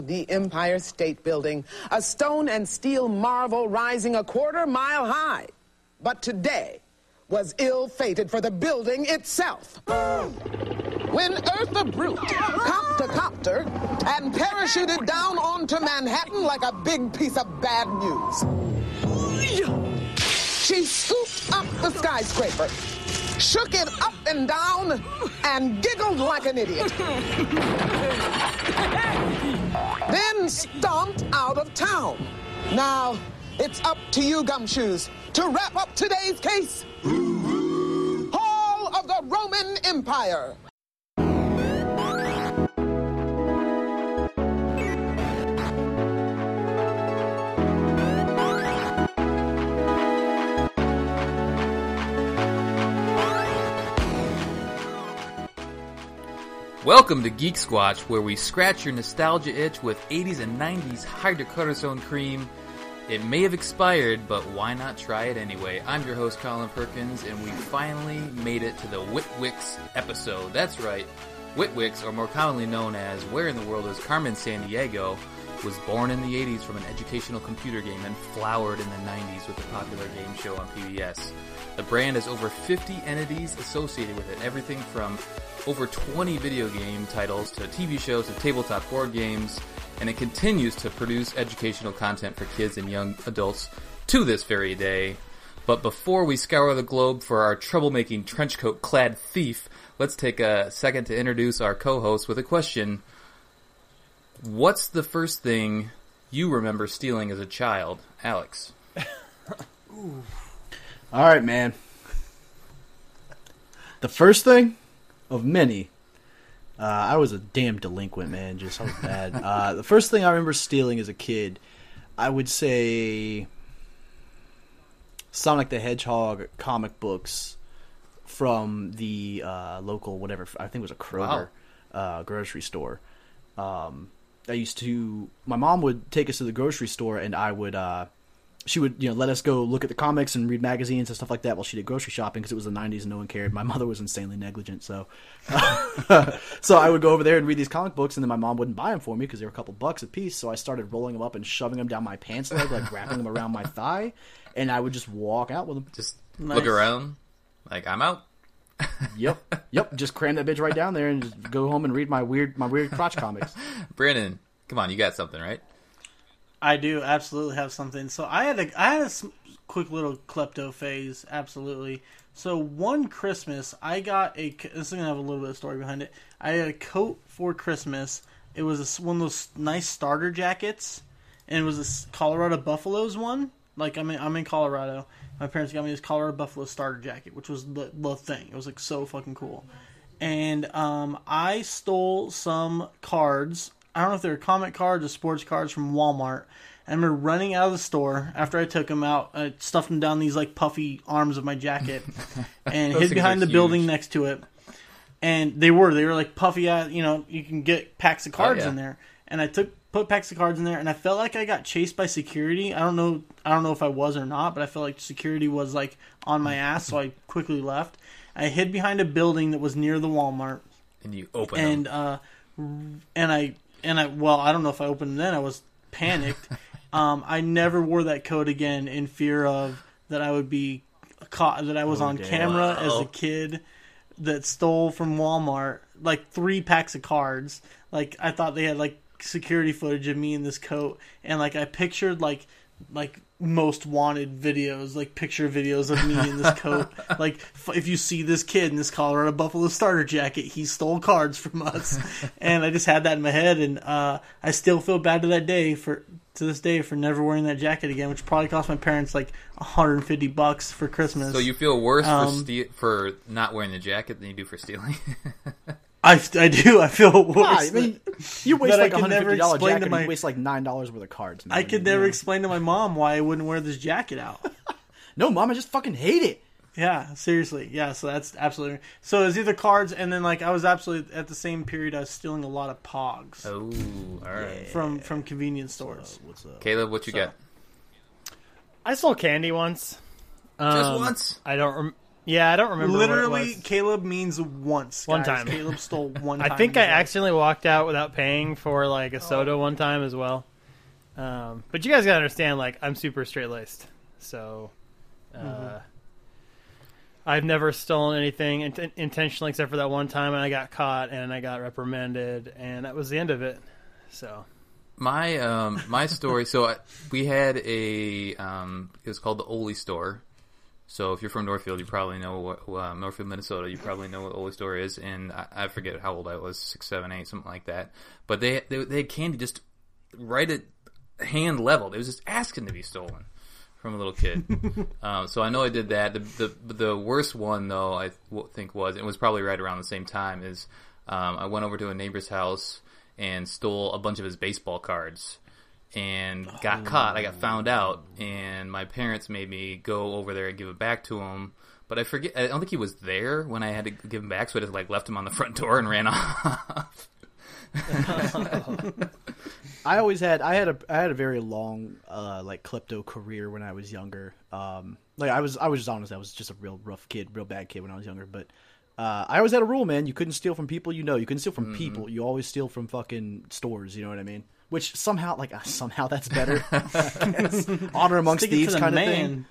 The Empire State Building, a stone and steel marvel rising a quarter mile high. But today was ill-fated for the building itself. When Eartha Brute copped a copter and parachuted down onto Manhattan like a big piece of bad news. She scooped up the skyscraper, shook it up and down, and giggled like an idiot. then stomped out of town. Now, it's up to you, Gumshoes, to wrap up today's case. Hall of the Roman Empire. Welcome to Geeksquatch, where we scratch your nostalgia itch with 80s and 90s hydrocortisone cream. It may have expired, but why not try it anyway? I'm your host, Colin Perkins, and we finally made it to the Witwix episode. That's right, Witwix, or more commonly known as Where in the World is Carmen Sandiego, was born in the 80s from an educational computer game and flowered in the 90s with a popular game show on PBS. The brand has over 50 entities associated with it, everything from over 20 video game titles to TV shows to tabletop board games, and it continues to produce educational content for kids and young adults to this very day. But before we scour the globe for our troublemaking trenchcoat clad thief, let's take a second to introduce our co host with a question. What's the first thing you remember stealing as a child, Alex? All right, man. The first thing of many. Uh, I was a damn delinquent, man. Just so bad. uh, the first thing I remember stealing as a kid, I would say Sonic the Hedgehog comic books from the uh, local whatever. I think it was a Kroger uh, grocery store. Um, I used to. My mom would take us to the grocery store, and I would. She would you know let us go look at the comics and read magazines and stuff like that while she did grocery shopping because it was the 90s and no one cared. My mother was insanely negligent so. So i would go over there and read these comic books and then my mom wouldn't buy them for me because they were a couple bucks a piece so i started rolling them up and shoving them down my pants leg like wrapping them around my thigh and i would just walk out with them Just Nice. look around, like I'm out. yep. Yep. Just cram that bitch right down there and just go home and read my weird my weird crotch comics. Brandon, come on, you got something, right? I do absolutely have something. So I had a I had a quick little klepto phase. Absolutely. So one Christmas, I got a. This is gonna have a little bit of story behind it. I had a coat for Christmas. It was a one of those nice starter jackets, and it was a Colorado Buffaloes one. Like I'm in, I'm in Colorado. My parents got me this Colorado Buffalo starter jacket, which was the, the thing. It was like so fucking cool. And um, I stole some cards. I don't know if they were comic cards or sports cards from Walmart. I remember running out of the store after I took them out. I stuffed them down these like puffy arms of my jacket and hid behind the building next to it. And they were they were like puffy. You know, you can get packs of cards yeah. in there. And I took put packs of cards in there, and I felt like I got chased by security. I don't know. I don't know if I was or not, but I felt like security was like on my ass, so I quickly left. I hid behind a building that was near the Walmart, And you open and them. uh, and I and I well, I don't know if I opened then. I was panicked. um, I never wore that coat again in fear of that I would be caught. That I was on damn. camera as a kid that stole from Walmart like three packs of cards. Like I thought they had like security footage of me in this coat, and like I pictured like like most wanted videos, like picture videos of me in this coat. like f- if you see this kid in this Colorado Buffalo starter jacket, he stole cards from us, and I just had that in my head, and uh, I still feel bad to that day for to this day for never wearing that jacket again, which probably cost my parents like 150 bucks for Christmas. So you feel worse for um, ste- for not wearing the jacket than you do for stealing. I, I do. I feel worse. Ah, I mean, you waste like a hundred dollar explain to jacket, and my- you waste like nine dollars worth of cards. Man. I could never Yeah. explain to my mom why I wouldn't wear this jacket out. No, mom, I just fucking hate it. Yeah, seriously. Yeah, so that's absolutely. So it was either cards, and then like I was absolutely at the same period I was stealing a lot of Pogs oh, all right. from from convenience stores. What's up? Caleb, what you So- got? I stole candy once. Just Um, once? I don't. Rem- Yeah, I don't remember. what it Literally, was. Caleb means once. One guys. time. Caleb stole one. time I think I his life. accidentally walked out without paying for like a soda one time as well. Um, but you guys gotta understand, like I'm super straight laced, so uh, I've never stolen anything int- intentionally except for that one time, and I got caught and I got reprimanded, and that was the end of it. So My um my story. So I, we had a um it was called the Ole store. So if you're from Northfield, you probably know what uh, Northfield, Minnesota. You probably know what Ole store is, and I, I forget how old I was, six, seven, eight, something like that. But they they, they had candy just right at hand level. It was just asking to be stolen from a little kid. um, so I know I did that. The, the the worst one though, I think was it was probably right around the same time. Is um, I went over to a neighbor's house and stole a bunch of his baseball cards and got caught. I got found out, and my parents made me go over there and give it back to him. But I forget. I don't think he was there when I had to give him back, so I just like left him on the front door and ran off. I always had I had a I had a very long uh like klepto career when I was younger. Um like I was I was just honest, I was just a real rough kid, real bad kid when I was younger, but uh, I always had a rule, man. You couldn't steal from people you know. You couldn't steal from Mm-hmm. people. You always steal from fucking stores. You know what I mean? Which somehow, like, uh, somehow that's better. I. Honor amongst Stick thieves, the kind of man. thing.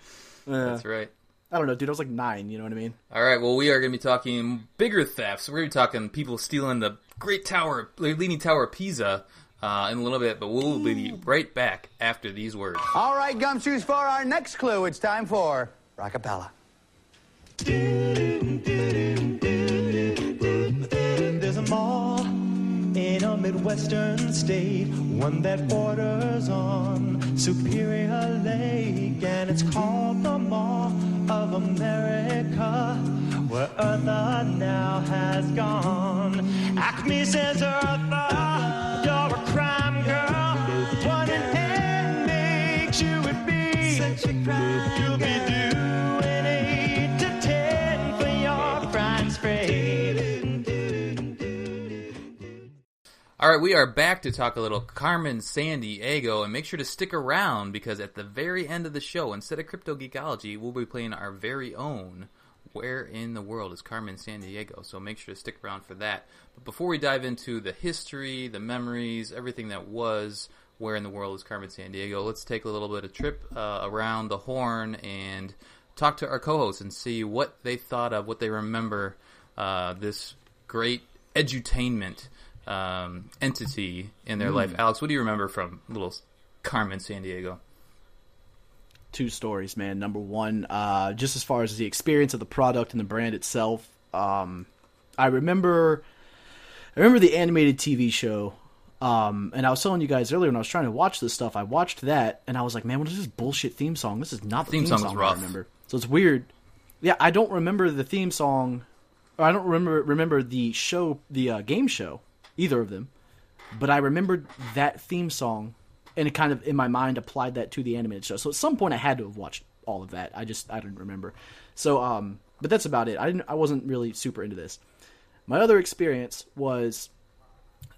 Yeah. That's right. I don't know, dude. I was like nine. You know what I mean? All right. Well, we are going to be talking bigger thefts. We're going to be talking people stealing the Great Tower, the Leaning Tower of Pisa, uh, in a little bit. But we'll be right back after these words. All right, gumshoes, for our next clue, it's time for Rockapella. Midwestern state, one that borders on Superior Lake, and it's called the Mall of America, where Eartha now has gone. Acme says, Eartha, you're a crime girl. One in ten makes you would be such a crime. All right, we are back to talk a little Carmen Sandiego, and make sure to stick around because at the very end of the show, instead of Cryptogeekology, we'll be playing our very own Where in the World is Carmen Sandiego? So make sure to stick around for that. But before we dive into the history, the memories, everything that was Where in the World is Carmen Sandiego, let's take a little bit of a trip uh, around the horn and talk to our co-hosts and see what they thought of, what they remember uh, this great edutainment um, entity in their life. Alex, what do you remember from little Carmen Sandiego? two stories, man. Number one, uh, just as far as the experience of the product and the brand itself, um, I remember, I remember the animated TV show. Um, and I was telling you guys earlier when I was trying to watch this stuff, I watched that and I was like, man, what is this bullshit theme song? This is not the Theme theme, song song, I remember. So it's weird. Yeah, I don't remember the theme song. Or I don't remember remember the show, the uh, game show, either of them. But I remembered that theme song, and it kind of in my mind applied that to the animated show. So at some point, I had to have watched all of that. I just I didn't remember. So um, but that's about it. I didn't. I wasn't really super into this. My other experience was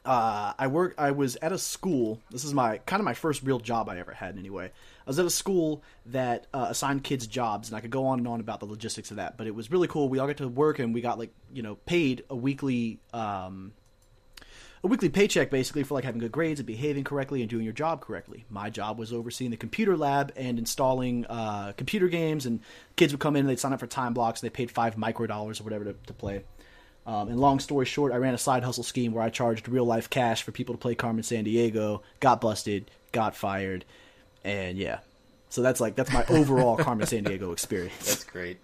uh, I work. I was at a school. This is my kind of my first real job I ever had. Anyway, I was at a school that uh, assigned kids jobs, and I could go on and on about the logistics of that. But it was really cool. We all got to work, and we got like you know paid a weekly um, a weekly paycheck basically for like having good grades and behaving correctly and doing your job correctly. My job was overseeing the computer lab and installing uh, computer games, and kids would come in and they'd sign up for time blocks. And they paid five micro dollars or whatever to, to play. Um, and long story short, I ran a side hustle scheme where I charged real life cash for people to play Carmen Sandiego. Got busted, got fired, and yeah. So that's like that's my overall Carmen Sandiego experience. That's great.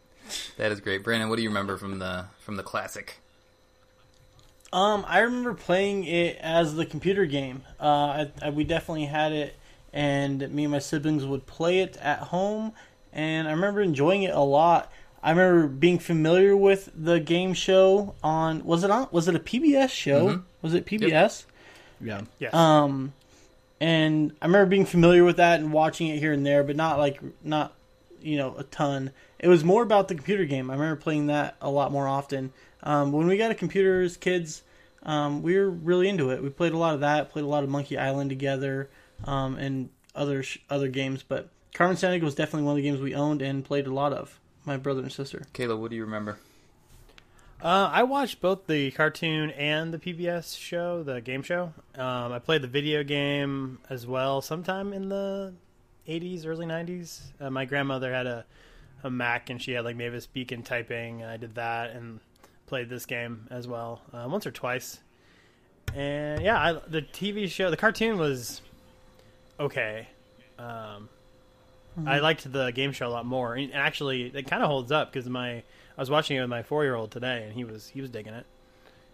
That is great, Brandon. What do you remember from the from the classic? Um, I remember playing it as the computer game. Uh, I, I, we definitely had it, and me and my siblings would play it at home, and I remember enjoying it a lot. I remember being familiar with the game show on was it on was it a PBS show? Was it PBS? Yeah. Yes. Um, and I remember being familiar with that and watching it here and there, but not like not you know a ton. It was more about the computer game. I remember playing that a lot more often. Um, when we got a computer as kids, um, we were really into it. We played a lot of that. Played a lot of Monkey Island together, um, and other sh- other games. But Carmen Sandiego was definitely one of the games we owned and played a lot of. my brother and sister. Kayla, what do you remember? Uh, I watched both the cartoon and the PBS show, the game show. Um, I played the video game as well, sometime in the '80s, early '90s. Uh, my grandmother had a, a Mac, and she had like Mavis Beacon typing, and I did that and played this game as well, uh, once or twice. And yeah, I, the TV show, the cartoon was okay. Um, I liked the game show a lot more, and actually, it kind of holds up because my I was watching it with my four year old today, and he was he was digging it.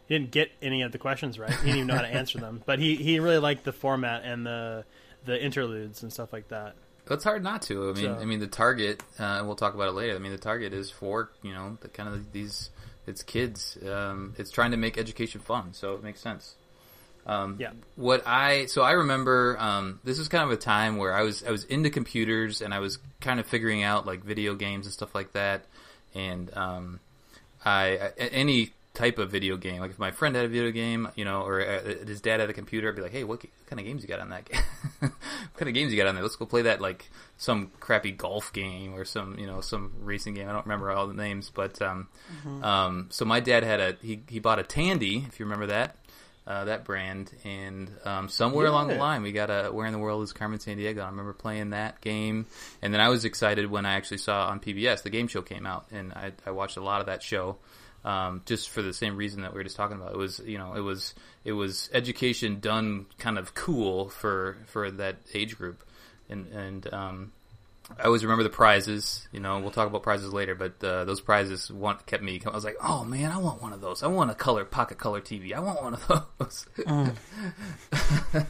He didn't get any of the questions right. He didn't even know how to answer them, but he he really liked the format and the the interludes and stuff like that. It's hard not to. I mean, So- I mean, the target. Uh, we'll talk about it later. I mean, the target is for you know the kind of these. It's kids. Um, it's trying to make education fun, so it makes sense. Um, Yeah. What I so I remember um, this was kind of a time where I was I was into computers and I was kind of figuring out like video games and stuff like that, and um, I, I any type of video game. Like if my friend had a video game you know or uh, his dad had a computer I'd be like hey what, what kind of games you got on that game what kind of games you got on there? Let's go play that like some crappy golf game or some you know some racing game. I don't remember all the names but um, um, so my dad had a he, he bought a Tandy if you remember that uh, that brand, and um, somewhere along the line, we got a "Where in the World is Carmen Sandiego?" I remember playing that game, and then I was excited when I actually saw on PBS the game show came out, and I, I watched a lot of that show, um, just for the same reason that we were just talking about. It was, you know, it was it was education done kind of cool for for that age group, and and um, I always remember the prizes. You know, we'll talk about prizes later, but uh, those prizes want, kept me. I was like, "Oh man, I want one of those. I want a color pocket color TV. I want one of those."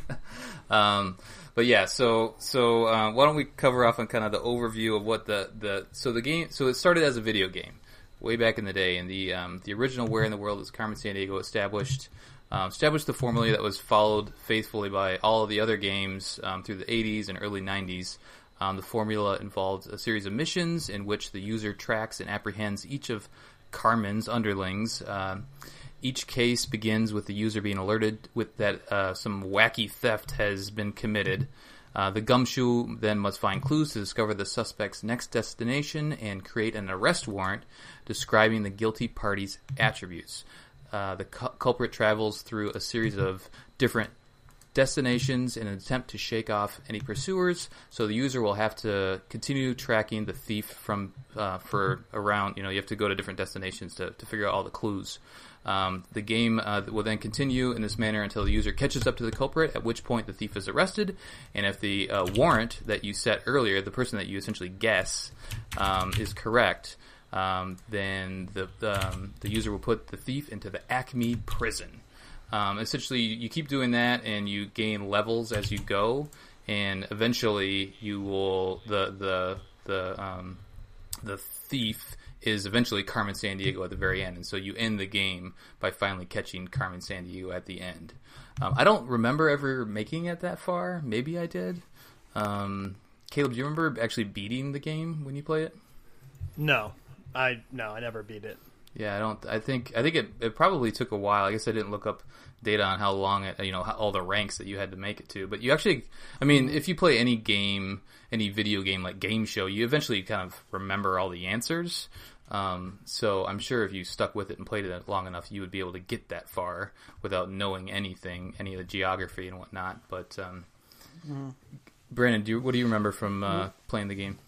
um, but yeah, so so uh, why don't we cover off on kind of the overview of what the the so the game so it started as a video game way back in the day, and the um, the original Where in the World is Carmen Sandiego established um, established the formula that was followed faithfully by all of the other games um, through the 80s and early 90s. Um, the formula involved a series of missions in which the user tracks and apprehends each of Carmen's underlings. Um, each case begins with the user being alerted with that uh, some wacky theft has been committed. Uh, the gumshoe then must find clues to discover the suspect's next destination and create an arrest warrant describing the guilty party's attributes. Uh, the cu- culprit travels through a series of different destinations in an attempt to shake off any pursuers. So the user will have to continue tracking the thief from uh, for around. You know, you have to go to different destinations to, to figure out all the clues. Um, the game uh, will then continue in this manner until the user catches up to the culprit, at which point the thief is arrested. And if the uh, warrant that you set earlier, the person that you essentially guess, um, is correct, um, then the um, the user will put the thief into the Acme prison. Um, essentially, you keep doing that, and you gain levels as you go, and eventually you will the the the um, the thief is eventually Carmen Sandiego at the very end, and so you end the game by finally catching Carmen Sandiego at the end. Um, I don't remember ever making it that far. Maybe I did. Um, Caleb, do you remember actually beating the game when you play it? No, I no, I never beat it. Yeah, I don't. I think I think it, it probably took a while. I guess I didn't look up data on how long it, you know, how, all the ranks that you had to make it to. But you actually, I mean, if you play any game, any video game like Game Show, you eventually kind of remember all the answers. Um, so I'm sure if you stuck with it and played it long enough, you would be able to get that far without knowing anything, any of the geography and whatnot. But um, Brandon, do you, what do you remember from uh, playing the game?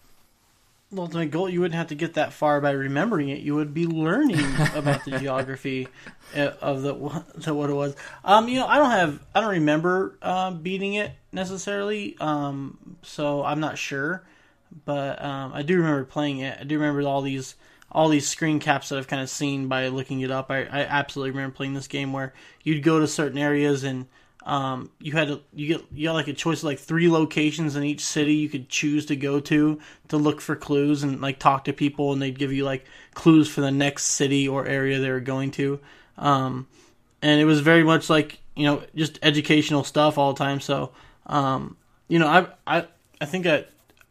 The ultimate goal, you wouldn't have to get that far by remembering it. You would be learning about the geography uh, of the, the what it was. Um, you know, I don't have, I don't remember uh, beating it necessarily. Um, so I'm not sure, but um, I do remember playing it. I do remember all these all these screen caps that I've kind of seen by looking it up. I, I absolutely remember playing this game where you'd go to certain areas and um, you had to, you get you got like a choice of like three locations in each city you could choose to go to to look for clues and like talk to people and they'd give you like clues for the next city or area they were going to. Um, and it was very much like you know just educational stuff all the time. So um, you know I I I think I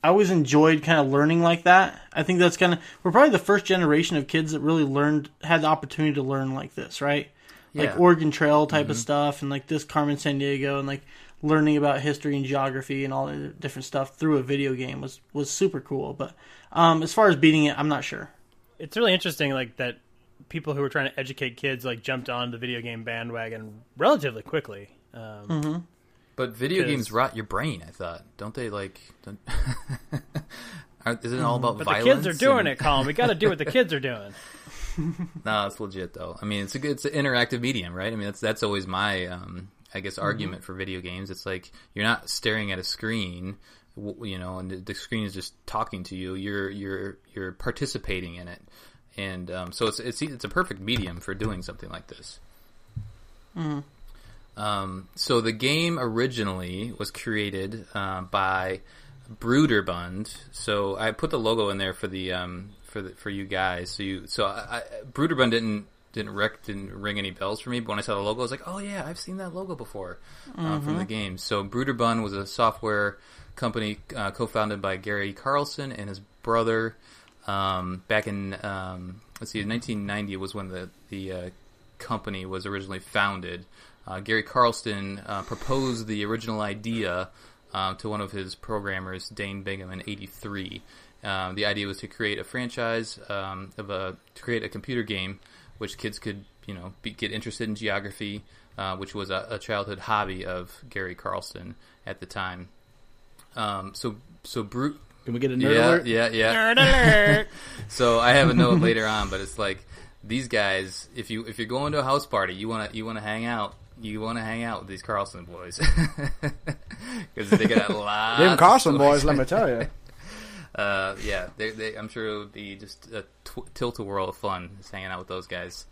I always enjoyed kind of learning like that. I think that's kind of we're probably the first generation of kids that really learned had the opportunity to learn like this, right? Yeah. Like Oregon Trail type of stuff, and like this Carmen Sandiego, and like learning about history and geography and all the different stuff through a video game was was super cool. But um, as far as beating it, I'm not sure. It's really interesting, like that people who were trying to educate kids like jumped on the video game bandwagon relatively quickly. Um, But video 'Cause- games rot your brain. I thought, don't they? Like, don't... Isn't it all about But the kids are doing and- it, Colin. We got to do what the kids are doing. No, it's legit though. I mean, it's a good, it's an interactive medium, right? I mean, that's that's always my, um, I guess, argument for video games. It's like you're not staring at a screen, you know, and the, screen is just talking to you. You're you're you're participating in it, and um, so it's it's it's a perfect medium for doing something like this. Um, so the game originally was created uh, by Broderbund. So I put the logo in there for the um, for the, for you guys. So you so I, I, Broderbund didn't didn't rec, didn't ring any bells for me. But when I saw the logo, I was like, oh yeah, I've seen that logo before uh, from the game. So Broderbund was a software company uh, co-founded by Gary Carlston and his brother. Um, back in um, let's see, 1990 was when the the uh, company was originally founded. Uh, Gary Carlston uh, proposed the original idea uh, to one of his programmers, Dane Bigham, in '83. Um, the idea was to create a franchise um, of a to create a computer game which kids could you know be, get interested in geography, uh, which was a, a childhood hobby of Gary Carlston at the time. Um, so so Brute. Can we get a nerd Yeah, alert? yeah, yeah. Nerd alert! So I have a note later on, but it's like these guys. If you if you're going to a house party, you want to you want to hang out. You want to hang out with these Carlston boys because they got a lot. Them of Carson stories. boys, let me tell you. Uh, yeah, they, they, I'm sure it would be just a tw- tilt a whirl of fun just hanging out with those guys.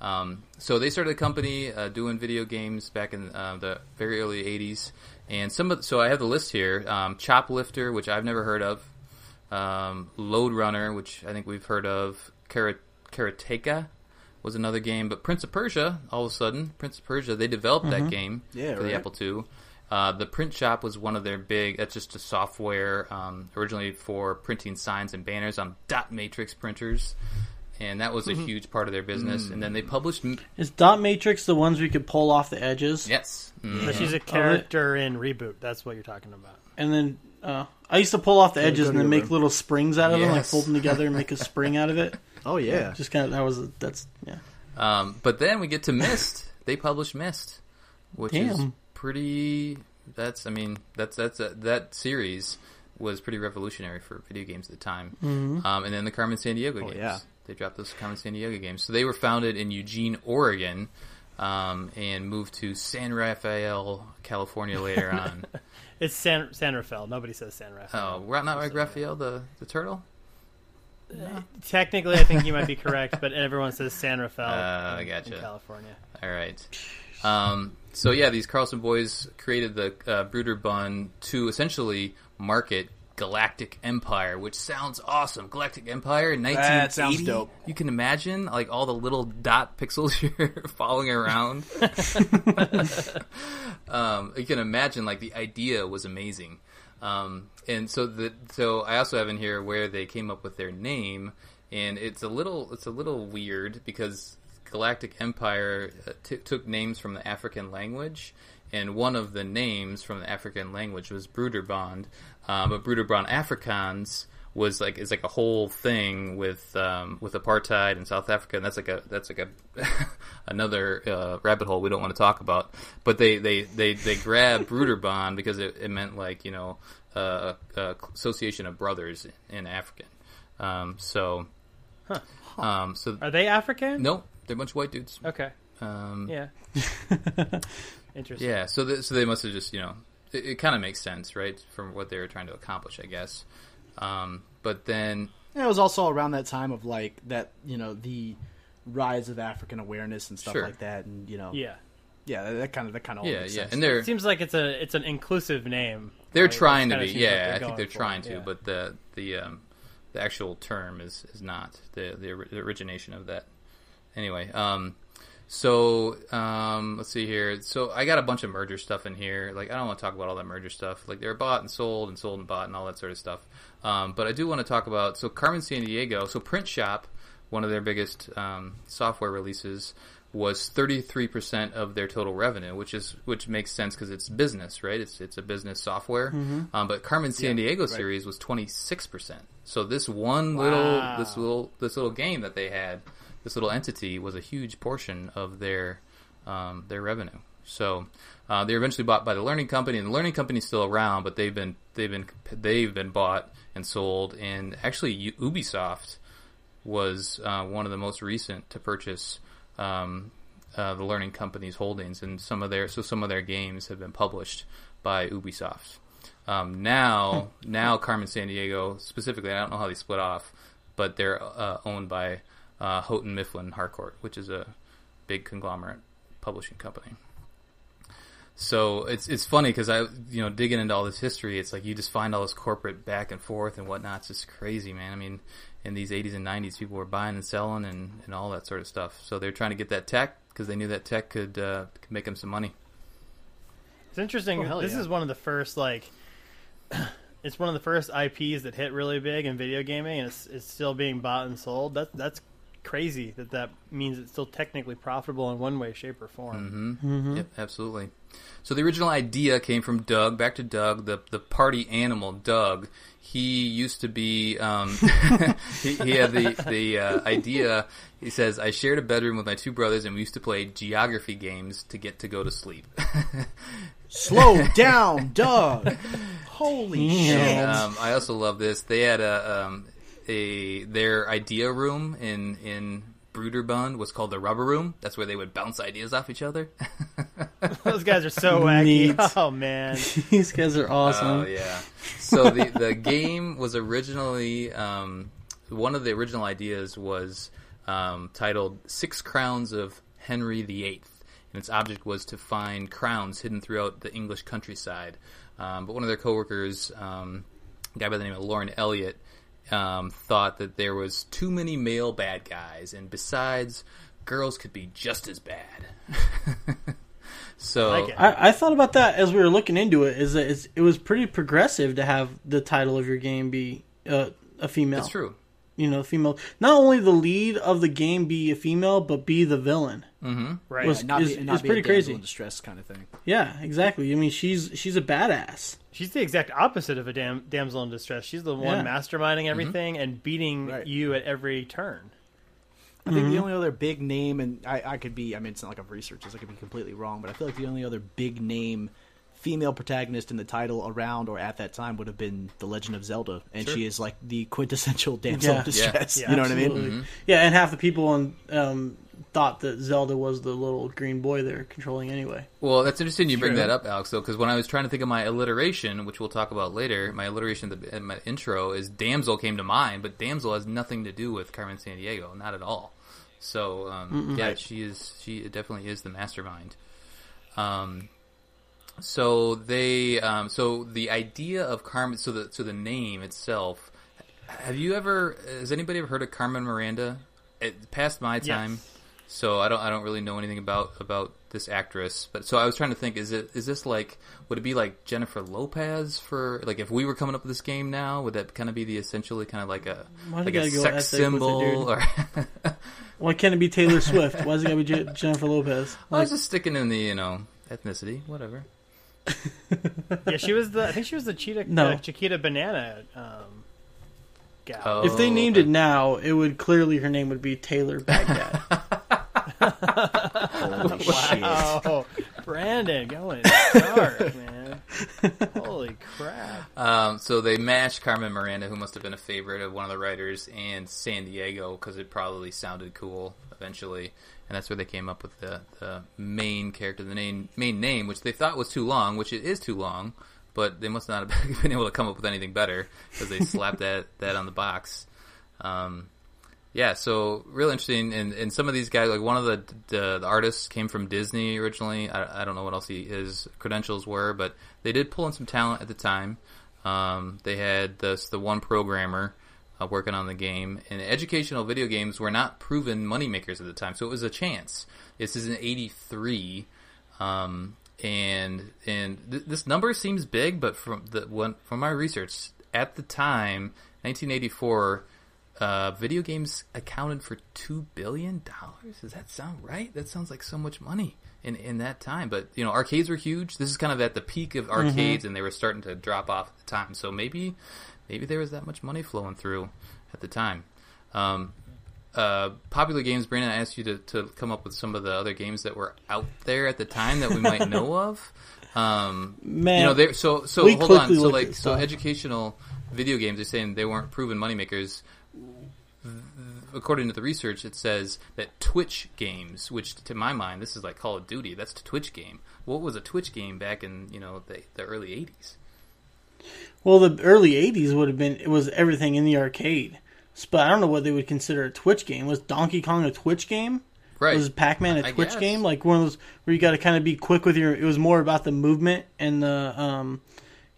Um, so they started a company uh, doing video games back in uh, the very early '80s, and some of so I have the list here: um, Choplifter, which I've never heard of, um, Lode Runner, which I think we've heard of, Kara- Karateka was another game, but Prince of Persia, all of a sudden, Prince of Persia, they developed that game Yeah, for the. Apple II. Uh, the print shop was one of their big. That's just a software um, originally for printing signs and banners on dot matrix printers, and that was a huge part of their business. And then they published. m- Is dot matrix the ones we could pull off the edges? Yes, Mm. But she's a character in Reboot. That's what you're talking about. And then uh, I used to pull off the edges and then make room. little springs out of them, like fold them together and make a spring out of it. Oh yeah. Just kind of that was that's yeah. Um, but then we get to Myst. they published Myst, which is Damn. Pretty. That's I mean that's that's a, that series was pretty revolutionary for video games at the time. Um, and then the Carmen Sandiego games. yeah. They dropped those Carmen Sandiego games. So they were founded in Eugene, Oregon, um, and moved to San Rafael, California later on. It's San San Rafael. Nobody says San oh, Rafael. we're not like Raphael the the turtle. Technically, I think you might be correct, but everyone says San Rafael Uh, I in, gotcha. in California. All right. Um, so yeah, these Carlston boys created the uh, Broderbund to essentially market Galactic Empire, which sounds awesome. Galactic Empire, in 1980. That sounds dope. You can imagine like all the little dot pixels you're following around. um, you can imagine like the idea was amazing. Um, and so the so I also have in here where they came up with their name, and it's a little it's a little weird because Galactic Empire uh, t- took names from the African language, and one of the names from the African language was Bruderbond, uh, but Bruderbond Afrikaans was like is like a whole thing with um, with apartheid in South Africa, and that's like a that's like a another uh, rabbit hole we don't want to talk about. But they they they they grabbed Bruderbond because it, it meant like you know uh, a association of brothers in African. Um, so, um, so Are they African? Nope, they're a bunch of white dudes. Okay. Um, Yeah. Interesting. yeah, so th- so they must have just you know it, it kind of makes sense, right, from what they were trying to accomplish, I guess. Um, but then Yeah, it was also around that time of like that, you know, the rise of African awareness and stuff Sure. like that, and you know, Yeah. yeah, that, that kind of that kind of all yeah, yeah, and they're It seems like it's a it's an inclusive name. they're right? trying to be. seems like Yeah, I think they're trying it, to, yeah. but the the um, the actual term is is not the the, the origination of that. Anyway, um, so um, let's see here. So I got a bunch of merger stuff in here. Like I don't want to talk about all that merger stuff. Like they're bought and sold and sold and bought and all that sort of stuff. Um, but I do want to talk about so Carmen Sandiego. So Print Shop, one of their biggest um, software releases, was 33% of their total revenue, which is which makes sense because it's business, right? It's it's a business software. Um, but Carmen Sandiego series was 26%. So this one little this little this little game that they had, this little entity was a huge portion of their um, their revenue. So uh, they were eventually bought by the Learning Company, and the Learning Company's still around, but they've been they've been they've been bought and sold. And actually, Ubisoft was uh, one of the most recent to purchase um, uh, the Learning Company's holdings, and some of their so some of their games have been published by Ubisoft. Um, now, now Carmen Sandiego specifically, I don't know how they split off, but they're uh, owned by uh, Houghton Mifflin Harcourt, which is a big conglomerate publishing company. So it's it's funny because I you know digging into all this history, it's like you just find all this corporate back and forth and whatnot. It's just crazy, man. I mean, in these 80s and 90s, people were buying and selling and, and all that sort of stuff. So they're trying to get that tech because they knew that tech could uh, could make them some money. It's interesting. Oh, this yeah. is one of the first like. It's one of the first IPs that hit really big in video gaming, and it's it's still being bought and sold. That that's crazy. That that means it's still technically profitable in one way, shape, or form. Mm-hmm. Yep, absolutely. So the original idea came from Doug. Back to Doug, the the party animal, Doug. He used to be. Um, he, he had the the uh, idea. He says, "I shared a bedroom with my two brothers, and we used to play geography games to get to go to sleep." Slow down, Doug. Holy shit. Um, I also love this. They had a um, a their idea room in in Broderbund was called the Rubber Room. That's where they would bounce ideas off each other. Those guys are so wacky. Neat. Oh man, These guys are awesome. Oh yeah. So the the game was originally um, one of the original ideas was um, titled Six Crowns of Henry VIII, and its object was to find crowns hidden throughout the English countryside. Um, but one of their coworkers, um, a guy by the name of Lauren Elliott, um, thought that there was too many male bad guys, and besides, girls could be just as bad. so like. I, I thought about that as we were looking into it. Is that it's, it was pretty progressive to have the title of your game be uh, a female. that's true. You know, female. Not only the lead of the game be a female, but be the villain. Mm-hmm. right? Was- And not is- be, not is be pretty a damsel crazy. in distress kind of thing. Yeah, exactly. I mean, she's she's a badass. She's the exact opposite of a dam- damsel in distress. She's the one Yeah. masterminding mm-hmm. everything and beating Right. you at every turn. I think the mm-hmm. only other big name, and I, I could be, I mean, it's not like I've researched this, I could be completely wrong, but I feel like the only other big name female protagonist in the title around or at that time would have been The Legend of Zelda, and she is like the quintessential damsel Yeah. in distress. Yeah. you know what I mean? Absolutely. Yeah, and half the people on, um, thought that Zelda was the little green boy they're controlling anyway. Well, that's interesting you bring True. that up, Alex, though, because when I was trying to think of my alliteration, which we'll talk about later, my alliteration at the- in my intro is damsel came to mind, but damsel has nothing to do with Carmen Sandiego, not at all. So, um, yeah, she is, she definitely is the mastermind. Um, so they, um, so the idea of Carmen, so the, so the name itself, have you ever, has anybody ever heard of Carmen Miranda? It, past my time. So I don't I don't really know anything about about this actress, but so I was trying to think is it is this like would it be like Jennifer Lopez for like if we were coming up with this game now would that kind of be the essentially kind of like a Why like a sex symbol or Why can't it be Taylor Swift? Why is it gotta be Je- Jennifer Lopez? I was just sticking in the you know ethnicity whatever Yeah, she was the. I think she was the cheetah, No. uh, Chiquita Banana um, gal. Oh. If they named it now, it would clearly her name would be Taylor Baghdad. Holy shit. Oh, Brandon going dark, man. Holy crap! Um, so they matched Carmen Miranda, who must have been a favorite of one of the writers, and San Diego because it probably sounded cool eventually, and that's where they came up with the, the main character, the main main name, which they thought was too long, which it is too long, but they must not have been able to come up with anything better because they slapped that that on the box. Um, yeah, so real interesting, and, and some of these guys, like one of the, the the artists came from Disney originally. I, I don't know what else he, his credentials were, but they did pull in some talent at the time. Um, they had this the one programmer uh, working on the game, and educational video games were not proven moneymakers at the time, so it was a chance. This is in '83, um, and and th- this number seems big, but from the one from my research at the time, 1984 uh, video games accounted for two billion dollars. Does that sound right? That sounds like so much money in in that time. But you know, arcades were huge. This is kind of at the peak of arcades, and they were starting to drop off at the time. So maybe maybe there was that much money flowing through at the time. Um, uh, popular games, Brandon, I asked you to, to come up with some of the other games that were out there at the time that we might know of. Um, Man, you know, they so so hold on. So like so educational video games. They're saying they weren't proven moneymakers. According to the research, it says that Twitch games, which to my mind, this is like Call of Duty. That's a Twitch game. What was a Twitch game back in you know the, the early '80s? Well, the early '80s would have been it was everything in the arcade. But I don't know what they would consider a Twitch game. Was Donkey Kong a Twitch game? Right. Was Pac-Man a I Twitch guess. game? Like one of those where you got to kind of be quick with your. It was more about the movement and the, um,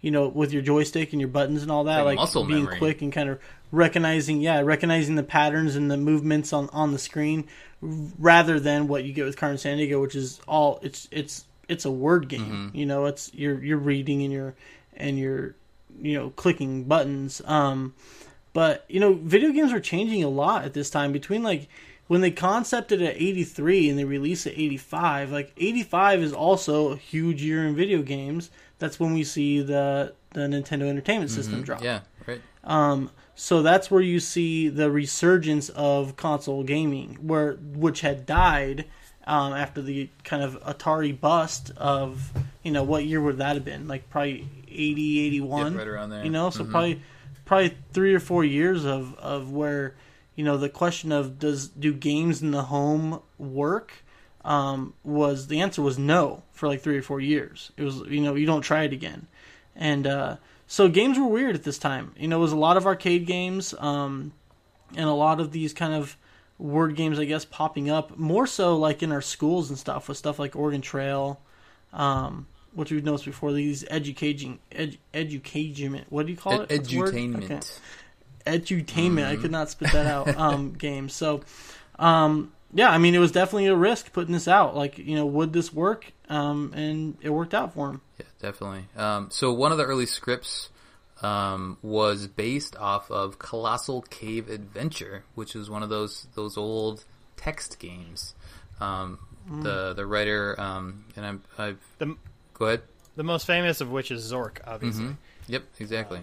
you know, with your joystick and your buttons and all that, Like like, being memory. quick and kind of recognizing, yeah, recognizing the patterns and the movements on on the screen, rather than what you get with Carmen Sandiego, which is all it's it's it's a word game. Mm-hmm. You know, it's you're you're reading and you're and you're you know clicking buttons. Um, but you know, video games are changing a lot at this time. Between like when they concepted at '83 and they released at '85, like '85 is also a huge year in video games. That's when we see the the Nintendo Entertainment System drop. Mm-hmm. Yeah, right. Um, so that's where you see the resurgence of console gaming, where which had died um, after the kind of Atari bust of you know what year would that have been? Like probably 80, 81? Yeah, right around there. You know, so Mhm. probably probably three or four years of of where you know the question of does do games in the home work um, was the answer was no for like three or four years. It was you know you don't try it again, and uh, so games were weird at this time. You know, it was a lot of arcade games um, and a lot of these kind of word games, I guess, popping up more so like in our schools and stuff with stuff like Oregon Trail, um, which we've noticed before. These educating ed, education what do you call it? Edutainment. Okay edutainment. I could not spit that out. Um, game. So, um, yeah, I mean, it was definitely a risk putting this out. Like, you know, would this work? Um, and it worked out for him. Yeah, definitely. Um, so one of the early scripts um, was based off of Colossal Cave Adventure, which is one of those those old text games. Um, The the writer um, and I'm I've The go ahead. the most famous of which is Zork, obviously. Mm-hmm. Yep, exactly.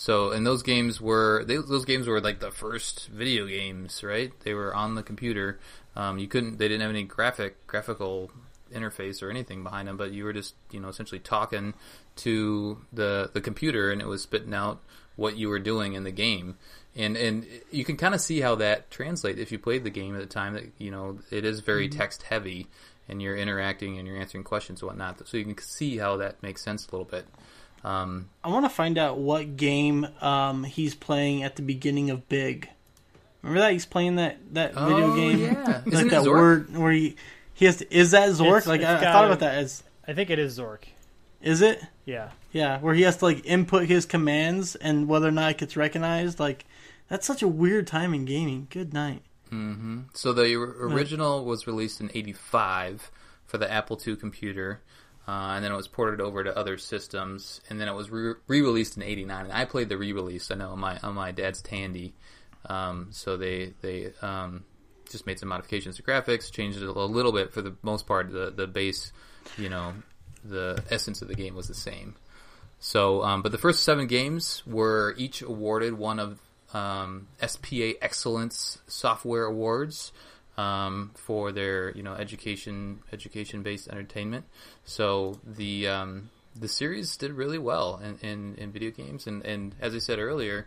So, and those games were they, those games were like the first video games, right? They were on the computer. Um, you couldn't, they didn't have any graphic graphical interface or anything behind them, but you were just you know essentially talking to the the computer, and it was spitting out what you were doing in the game. And and you can kind of see how that translates if you played the game at the time. That you know it is very text heavy, and you're interacting and you're answering questions and whatnot. So you can see how that makes sense a little bit. Um, I want to find out what game um, he's playing at the beginning of Big. Remember that he's playing that that video Oh, game, yeah. Isn't like it that Zork? word where he he has to. Is that Zork? It's- like it's I, I thought about that as I think it is Zork. is it? Yeah. Yeah, where he has to like input his commands and whether or not it gets recognized. Like that's such a weird time in gaming. Good night. So the original was released in '85 for the Apple II computer, uh, and then it was ported over to other systems, and then it was re- re-released in '89. And I played the re-release. I know on my on my dad's Tandy. Um, so they they um, just made some modifications to graphics, changed it a little bit. For the most part, the the base, you know, the essence of the game was the same. So, um, but the first seven games were each awarded one of um, SPA Excellence Software Awards um, for their you know education education based entertainment. So the um, the series did really well in, in, in video games, and, and as I said earlier,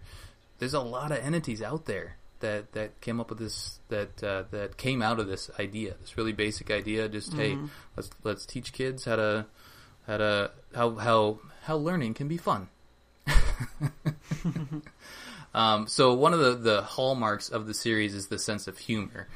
there's a lot of entities out there that, that came up with this that uh, that came out of this idea, this really basic idea. Just hey, let's let's teach kids how to how to how how how learning can be fun. um, so one of the, the hallmarks of the series is the sense of humor.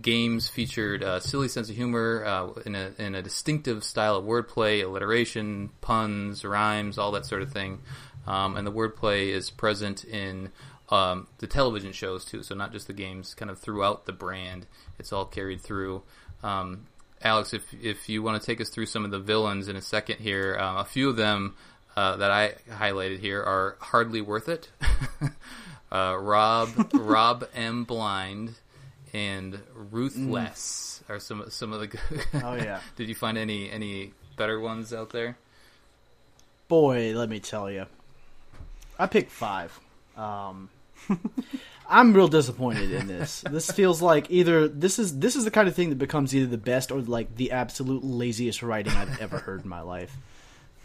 Games featured a silly sense of humor uh, in, a, in a distinctive style of wordplay, alliteration, puns, rhymes, all that sort of thing. Um, and the wordplay is present in um, the television shows too, so not just the games, kind of throughout the brand. It's all carried through. Um, Alex, if if you want to take us through some of the villains in a second here, uh, a few of them uh, that I highlighted here are hardly worth it. uh, Rob Rob M Blind and Ruthless are some some of the. good- Oh, yeah. Did you find any any better ones out there? Boy, let me tell you, I picked five. Um, I'm real disappointed in this. This feels like either this is this is the kind of thing that becomes either the best or like the absolute laziest writing I've ever heard in my life.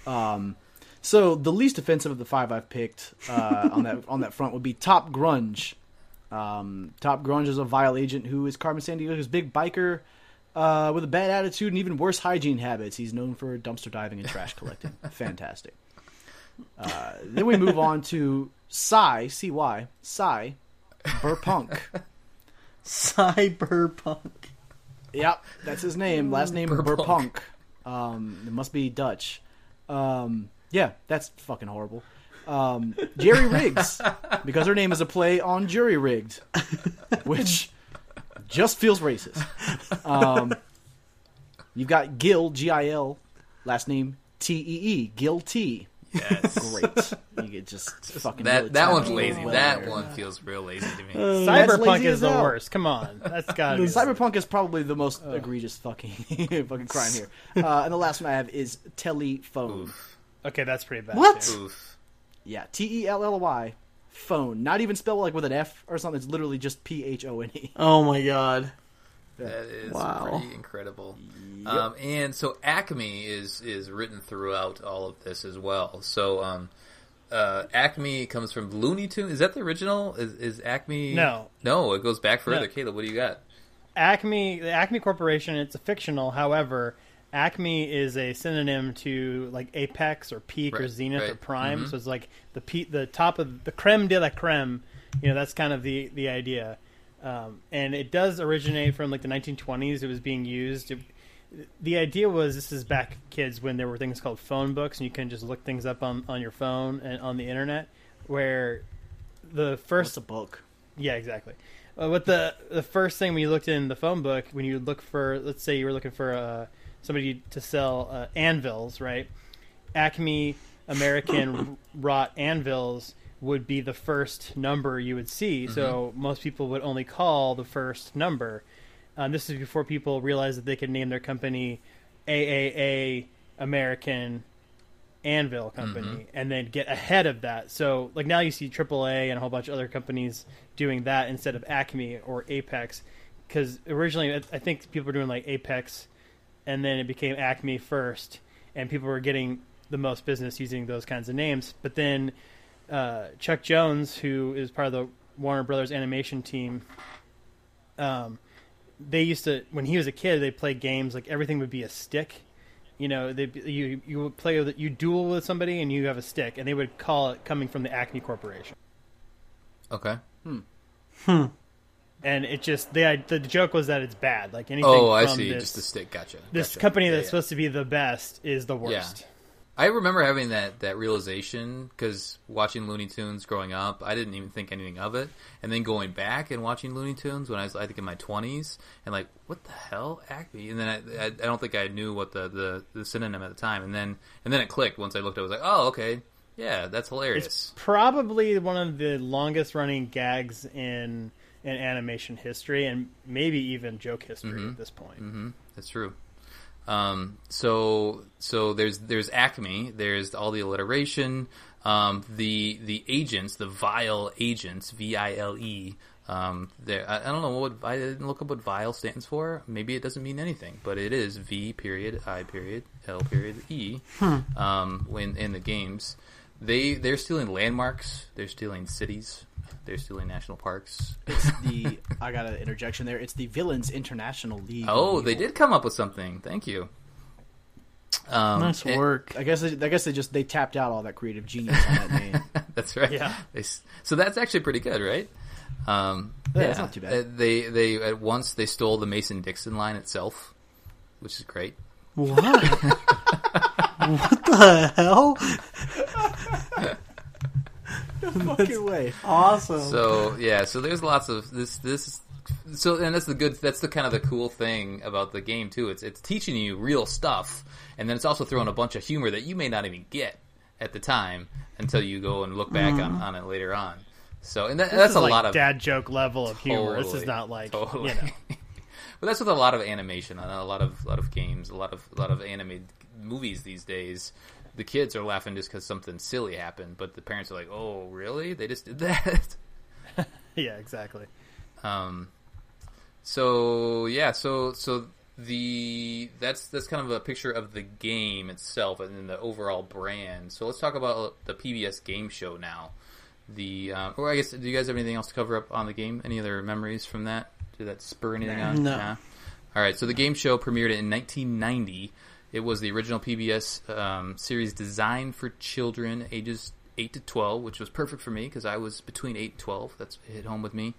Um, so the least offensive of the five I've picked uh, on that on that front would be Top Grunge. Um, Top Grunge is a vile agent who is Carmen Sandiego's big biker uh, with a bad attitude and even worse hygiene habits. He's known for dumpster diving and trash collecting. Fantastic. Uh, then we move on to Cy, C-Y, Cy, Burpunk. Cyberpunk. Yep, that's his name. Last name Burpunk. Burpunk. Um, it must be Dutch. Um, yeah, that's fucking horrible. Um, Jerry Riggs, because her name is a play on Jury Rigged, which just feels racist. Um, you've got Gil, G-I-L, last name T-E-E, Gil T. Yes. Great. You get just fucking really That that one's lazy. well that there. one feels real lazy to me. That's Cyberpunk is the hell. worst. Come on, that's gotta be. Cyberpunk is probably the most egregious fucking fucking crime here. Uh, and the last one I have is telephone. Okay, that's pretty bad. What? Too. Oof. Yeah, T E L L Y, phone. Not even spelled like with an F or something. It's literally just P H O N E. Oh my god. That is Wow. pretty incredible. Um, and so Acme is is written throughout all of this as well. So um, uh, Acme comes from Looney Tunes. Is that the original? Is, is Acme? No. no. It goes back further. No. Caleb, what do you got? Acme, the Acme Corporation, it's a fictional. However, Acme is a synonym to like Apex or Peak or Right, Zenith or right. Prime. Mhm. So it's like the pe- the top of the creme de la creme. You know, that's kind of the the idea. Um, and it does originate from like the 1920s. It was being used. It- the idea was this is back kids when there were things called phone books and you can just look things up on, on your phone and on the internet. Where the first What's a book? yeah, exactly. Uh, what the the first thing when you looked in the phone book, when you look for, let's say you were looking for uh, somebody to sell uh, anvils, right? Acme American wrought anvils would be the first number you would see. So most people would only call the first number. Um, this is before people realized that they could name their company AAA American Anvil Company and then get ahead of that. So like now you see AAA and a whole bunch of other companies doing that instead of Acme or Apex because originally I- I think people were doing like Apex and then it became Acme first and people were getting the most business using those kinds of names. But then uh, Chuck Jones, who is part of the Warner Brothers animation team, um, they used to when he was a kid they played games like everything would be a stick you know they you you would play with you duel with somebody and you have a stick and they would call it coming from the acme corporation Okay. And it just the the joke was that it's bad like anything Oh, I see. this, Just the stick. Gotcha. this Gotcha. company Yeah, that's yeah. supposed to be the best is the worst Yeah. I remember having that that realization because watching Looney Tunes growing up, I didn't even think anything of it, and then going back and watching Looney Tunes when I was I think in my twenties, and like what the hell Acme, and then I, I, I don't think I knew what the, the the synonym at the time, and then and then it clicked once I looked. I was like, oh okay, yeah, that's hilarious. It's probably one of the longest running gags in in animation history and maybe even joke history Mm-hmm. at this point. That's true. Um, so so there's there's Acme. There's all the alliteration. Um, the the agents, the vile agents, V I L E. Um, there I, I don't know what I didn't look up what vile stands for. Maybe it doesn't mean anything, but it is V period I period L period E. Um, when in the games, they they're stealing landmarks. They're stealing cities. They're stealing national parks. It's the I got an interjection there. It's the Villains International League. Oh, of they did come up with something. Thank you. Um, Nice and- work. I guess they, I guess they just they tapped out all that creative genius on that name. That's right. Yeah. They, so that's actually pretty good, right? Um, Yeah, that's not too bad. Uh, They they at once they stole the Mason Dixon line itself, which is great. What? what the hell? Fucking way. Awesome. So yeah, so there's lots of this this. So and that's the good. That's the kind of the cool thing about the game too. It's it's teaching you real stuff, and then it's also throwing a bunch of humor that you may not even get at the time until you go and look back on, mm-hmm. on it later on. So and that, This that's is a like lot of dad joke level of humor. This is not like Totally. you know. but that's with a lot of animation and a lot of a lot of games, a lot of a lot of animated movies these days. The kids are laughing just because something silly happened, but the parents are like, "Oh, really? They just did that." Yeah, exactly. Um, so yeah, so so the that's that's kind of a picture of the game itself and then the overall brand. So let's talk about the PBS game show now. The uh, or I guess do you guys have anything else to cover up on the game? Any other memories from that? Did that spur anything on? No. Nah? All right, so the game show premiered in 1990. It was the original PBS um, series designed for children ages 8 to 12, which was perfect for me because I was between 8 and 12. That's hit home with me.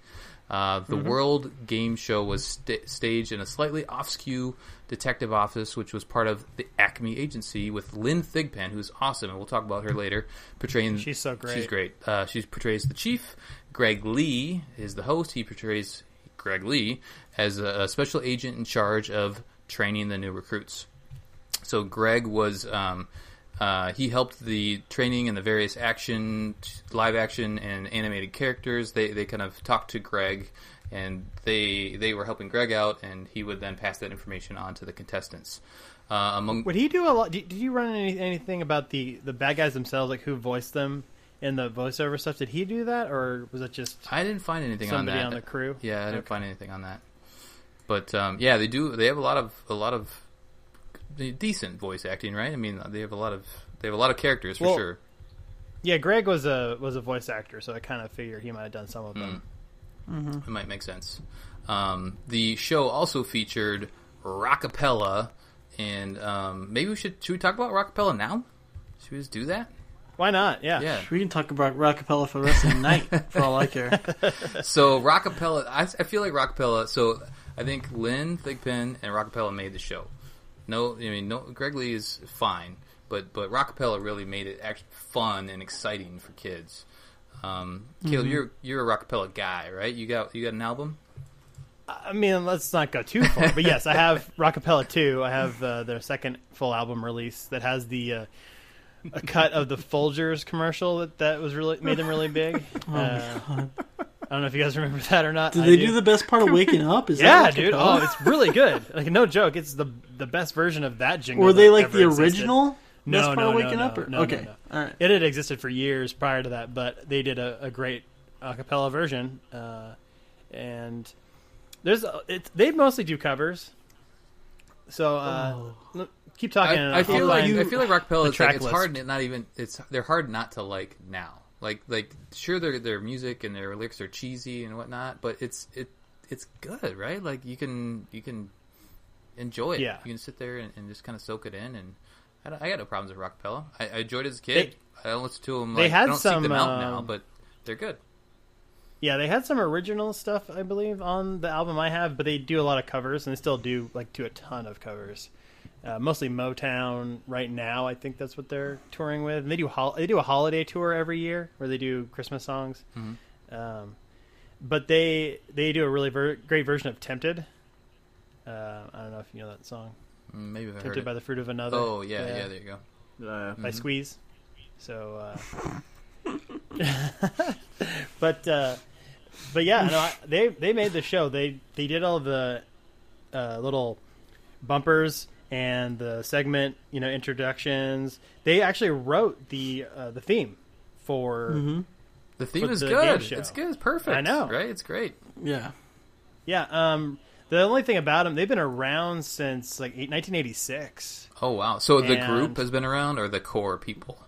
Uh, the World Game Show was sta staged in a slightly off-skew detective office, which was part of the Acme agency with Lynn Thigpen, who's awesome, and we'll talk about her later. Portraying, She's so great. She's great. Uh, she portrays the chief. Greg Lee is the host. He portrays Greg Lee as a, a special agent in charge of training the new recruits. So Greg was um, uh, he helped the training and the various action, live action, and animated characters. They they kind of talked to Greg, and they they were helping Greg out, and he would then pass that information on to the contestants. Uh, among Would he do a lot? Did, did you run any, anything about the the bad guys themselves, like who voiced them in the voiceover stuff? Did he do that, or was it just I didn't find anything somebody on on, the crew? Yeah, I didn't Okay. find anything on that. But um, yeah, they do. They have a lot of a lot of decent voice acting, right? I mean, they have a lot of they have a lot of characters for Well, sure. Yeah, Greg was a was a voice actor, so I kind of figured he might have done some of them. It might make sense. Um, the show also featured rockapella, and um, maybe we should should we talk about rockapella now? Should we just do that? Why not? Yeah. Yeah. We can talk about rockapella for the rest of the night, for all I care. So rockapella, I, I feel like rockapella. So I think Lynn Thigpen and rockapella made the show. No, I mean, no. Greg Lee is fine, but but rockapella really made it actually fun and exciting for kids. Um, Caleb, you're you're a rockapella guy, right? You got you got an album. I mean, let's not go too far, but yes, I have Rockapella 2. I have uh, their second full album release that has the uh, a cut of the Folgers commercial that, that was really made them really big. Oh, Uh, I don't know if you guys remember that or not. Did I they do the best part of waking up? Is Yeah, that dude. Oh, it's really good. Like no joke, it's the the best version of that jingle. Were they like the existed. original? No, best part no, of no, waking no, up? Or? no, no, okay, no. all right. It had existed for years prior to that, but they did a, a great a cappella version, uh, and there's a- it's they mostly do covers. So uh, look, keep talking. I, I feel like find- I feel like rockapella the is like track it's list. hard not even it's they're hard not to like now. Like like sure their their music and their lyrics are cheesy and whatnot, but it's it it's good, right? Like you can you can enjoy it. Yeah. you can sit there and, and just kind of soak it in. And I, I got no problems with rockapella. I, I enjoyed it as a kid. I don't listen to them. they Like, had I don't some, seek them out now, um, but they're good. Yeah, they had some original stuff, I believe, on the album I have, but they do a lot of covers, and they still do like do a ton of covers. Uh, mostly Motown right now. I think that's what they're touring with. And they do hol- they do a holiday tour every year where they do Christmas songs. Um, but they they do a really ver- great version of "Tempted." Uh, I don't know if you know that song, Mm, Maybe I've heard "Tempted it. by the Fruit of Another." Oh yeah, yeah, there you go. Uh, by Squeeze. So, uh, but uh, but yeah, no, I, they they made the show. They they did all the uh, little bumpers and the segment, you know, introductions. They actually wrote the uh, the theme for The theme For is the good. game show. It's good. It's perfect. I know. right? It's great. Yeah. yeah. Um, the only thing about them, they've been around since like eight- 1986. Oh wow! So the And- group has been around, or the core people?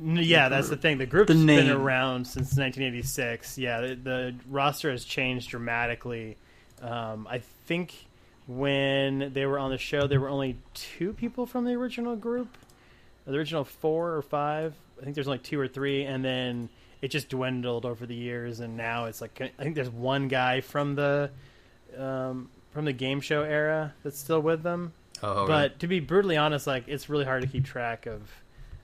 N- Yeah, that's the thing. The group's The been around since 1986. Yeah, the, the roster has changed dramatically. Um, I think when they were on the show, there were only two people from the original group. The original four or five. I think there's only two or three, and then it just dwindled over the years. And now it's like I think there's one guy from the um, from the game show era that's still with them. Oh, But to be brutally honest, like it's really hard to keep track of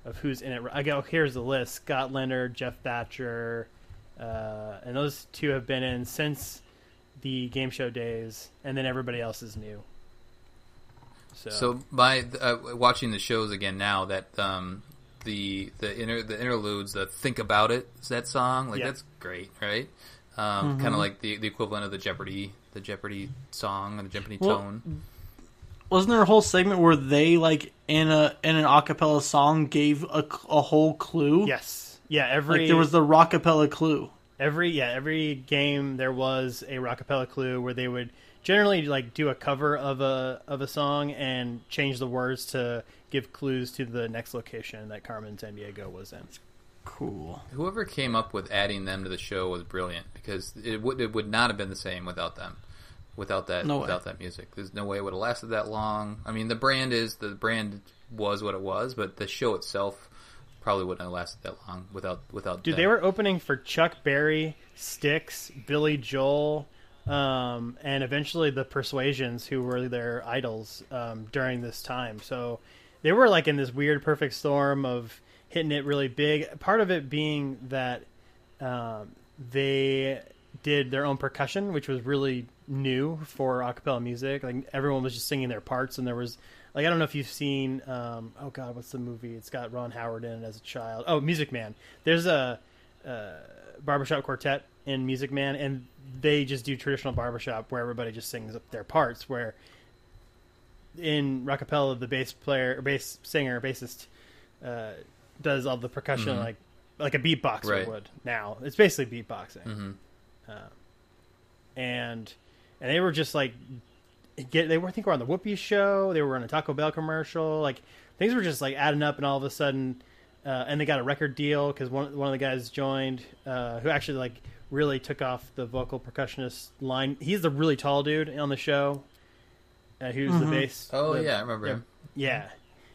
of who's in it. I go here's the list: Scott Leonard, Jeff Thatcher, uh, and those two have been in since the game show days, and then everybody else is new. So, So by uh, watching the shows again now that um, the the inter the interludes, the "Think About It" that song. Like Yeah. that's great, right? Um, Kind of like the the equivalent of the Jeopardy the Jeopardy song and the Jeopardy Well, tone. Wasn't there a whole segment where they like in a in an acapella song gave a, a whole clue? Yes. Yeah. Every Like there was the rockapella clue. Every yeah every game there was a rockapella clue where they would generally like do a cover of a of a song and change the words to give clues to the next location that Carmen Sandiego was in. Cool. Whoever came up with adding them to the show was brilliant because it would it would not have been the same without them, without that No way. without that music. There's no way it would have lasted that long. I mean, the brand is the brand was what it was, but the show itself probably wouldn't have lasted that long without without. Dude, them. they were opening for Chuck Berry, Styx, Billy Joel, um, and eventually the Persuasions, who were their idols um, during this time. So they were like in this weird perfect storm of hitting it really big. Part of it being that um, they did their own percussion, which was really new for acapella music. Like everyone was just singing their parts, and there was like I don't know if you've seen um, oh god, what's the movie? It's got Ron Howard in it as a child. Oh, Music Man. There's a uh, barbershop quartet in Music Man, and they just do traditional barbershop where everybody just sings up their parts. Where in rockapella, the bass player, or bass singer, bassist uh, does all the percussion like like a beatboxer Right. would. Now it's basically beatboxing, uh, and and they were just like get they were I think were on the Whoopi show. They were on a Taco Bell commercial. Like things were just like adding up, and all of a sudden, uh, and they got a record deal because one one of the guys joined uh, who actually like really took off the vocal percussionist line. He's the really tall dude on the show. Uh, he was the bass. Oh the- yeah, I remember him. yeah,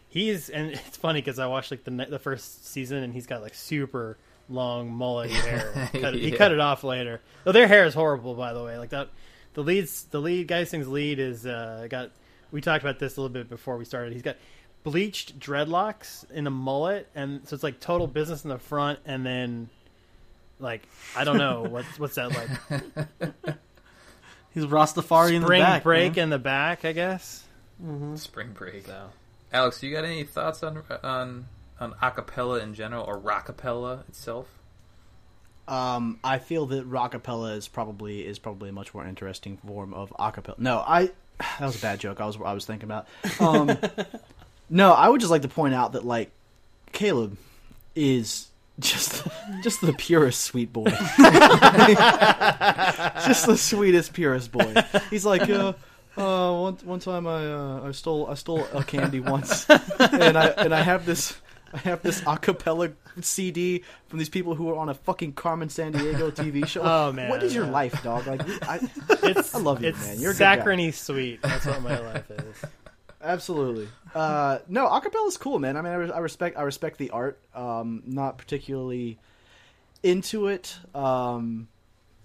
he's and it's funny because I watched like the the first season and he's got like super long mullet hair. Cut it- He cut it off later. Though their hair is horrible, by the way. Like that, the leads, the lead guy who sings lead is uh, got. We talked about this a little bit before we started. He's got bleached dreadlocks in a mullet, and so it's like total business in the front, and then like I don't know what's what's that like He's Rastafari in the spring back. break man. in the back, I guess. Spring Break. So. Alex, you got any thoughts on on on acapella in general or rockapella itself? Um, I feel that rockapella is probably is probably a much more interesting form of acapella. No, I that was a bad joke. I was I was thinking about. Um, no, I would just like to point out that like Caleb is just just the purest sweet boy. just the sweetest purest boy. He's like uh uh, one one time I uh, I stole I stole a candy once, and I and I have this I have this acapella CD from these people who are on a fucking Carmen Sandiego TV show. Oh, man, what is your life, dog? Like I, It's I love you, it's man. You're a good guy. saccharine sweet. That's what my life is. absolutely. Uh, no, acapella is cool, man. I mean, I, re- I respect I respect the art. Um, not particularly into it. Um,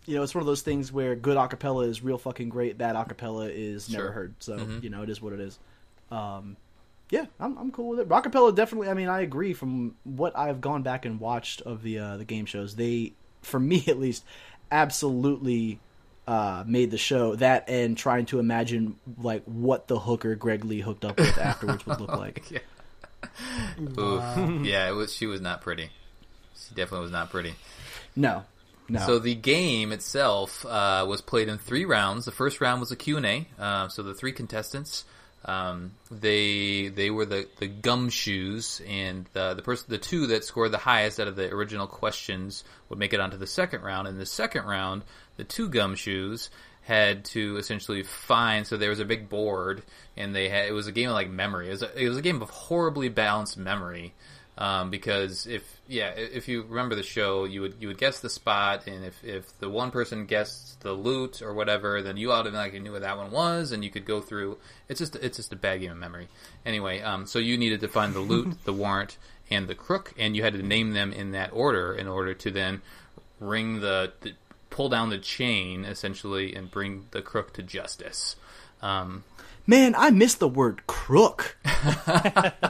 you know, it's one of those things where good acapella is real fucking great. Bad acapella is never Sure. heard. So Mhm. you know, it is what it is. Um, yeah, I'm I'm cool with it. Rockapella definitely. I mean, I agree. From what I've gone back and watched of the uh, the game shows, they, for me at least, absolutely uh, made the show. That and trying to imagine like what the hooker Greg Lee hooked up with afterwards would look like. Yeah. Oof. yeah, it was. She was not pretty. She definitely was not pretty. No, no. So the game itself uh, was played in three rounds. The first round was a Q&A. Uh, so the three contestants, um, they they were the, the gumshoes, and the the person the two that scored the highest out of the original questions would make it onto the second round. In the second round, the two gumshoes had to essentially find. So there was a big board, and they had it was a game of like memory. It was a, it was a game of horribly balanced memory. Um, because if yeah, if you remember the show, you would you would guess the spot, and if, if the one person guessed the loot or whatever, then you automatically knew what that one was, and you could go through. It's just it's just a bad game of memory. Anyway, um, so you needed to find the loot, the warrant, and the crook, and you had to name them in that order in order to then ring the, the pull down the chain essentially and bring the crook to justice. Um, Man, I miss the word crook.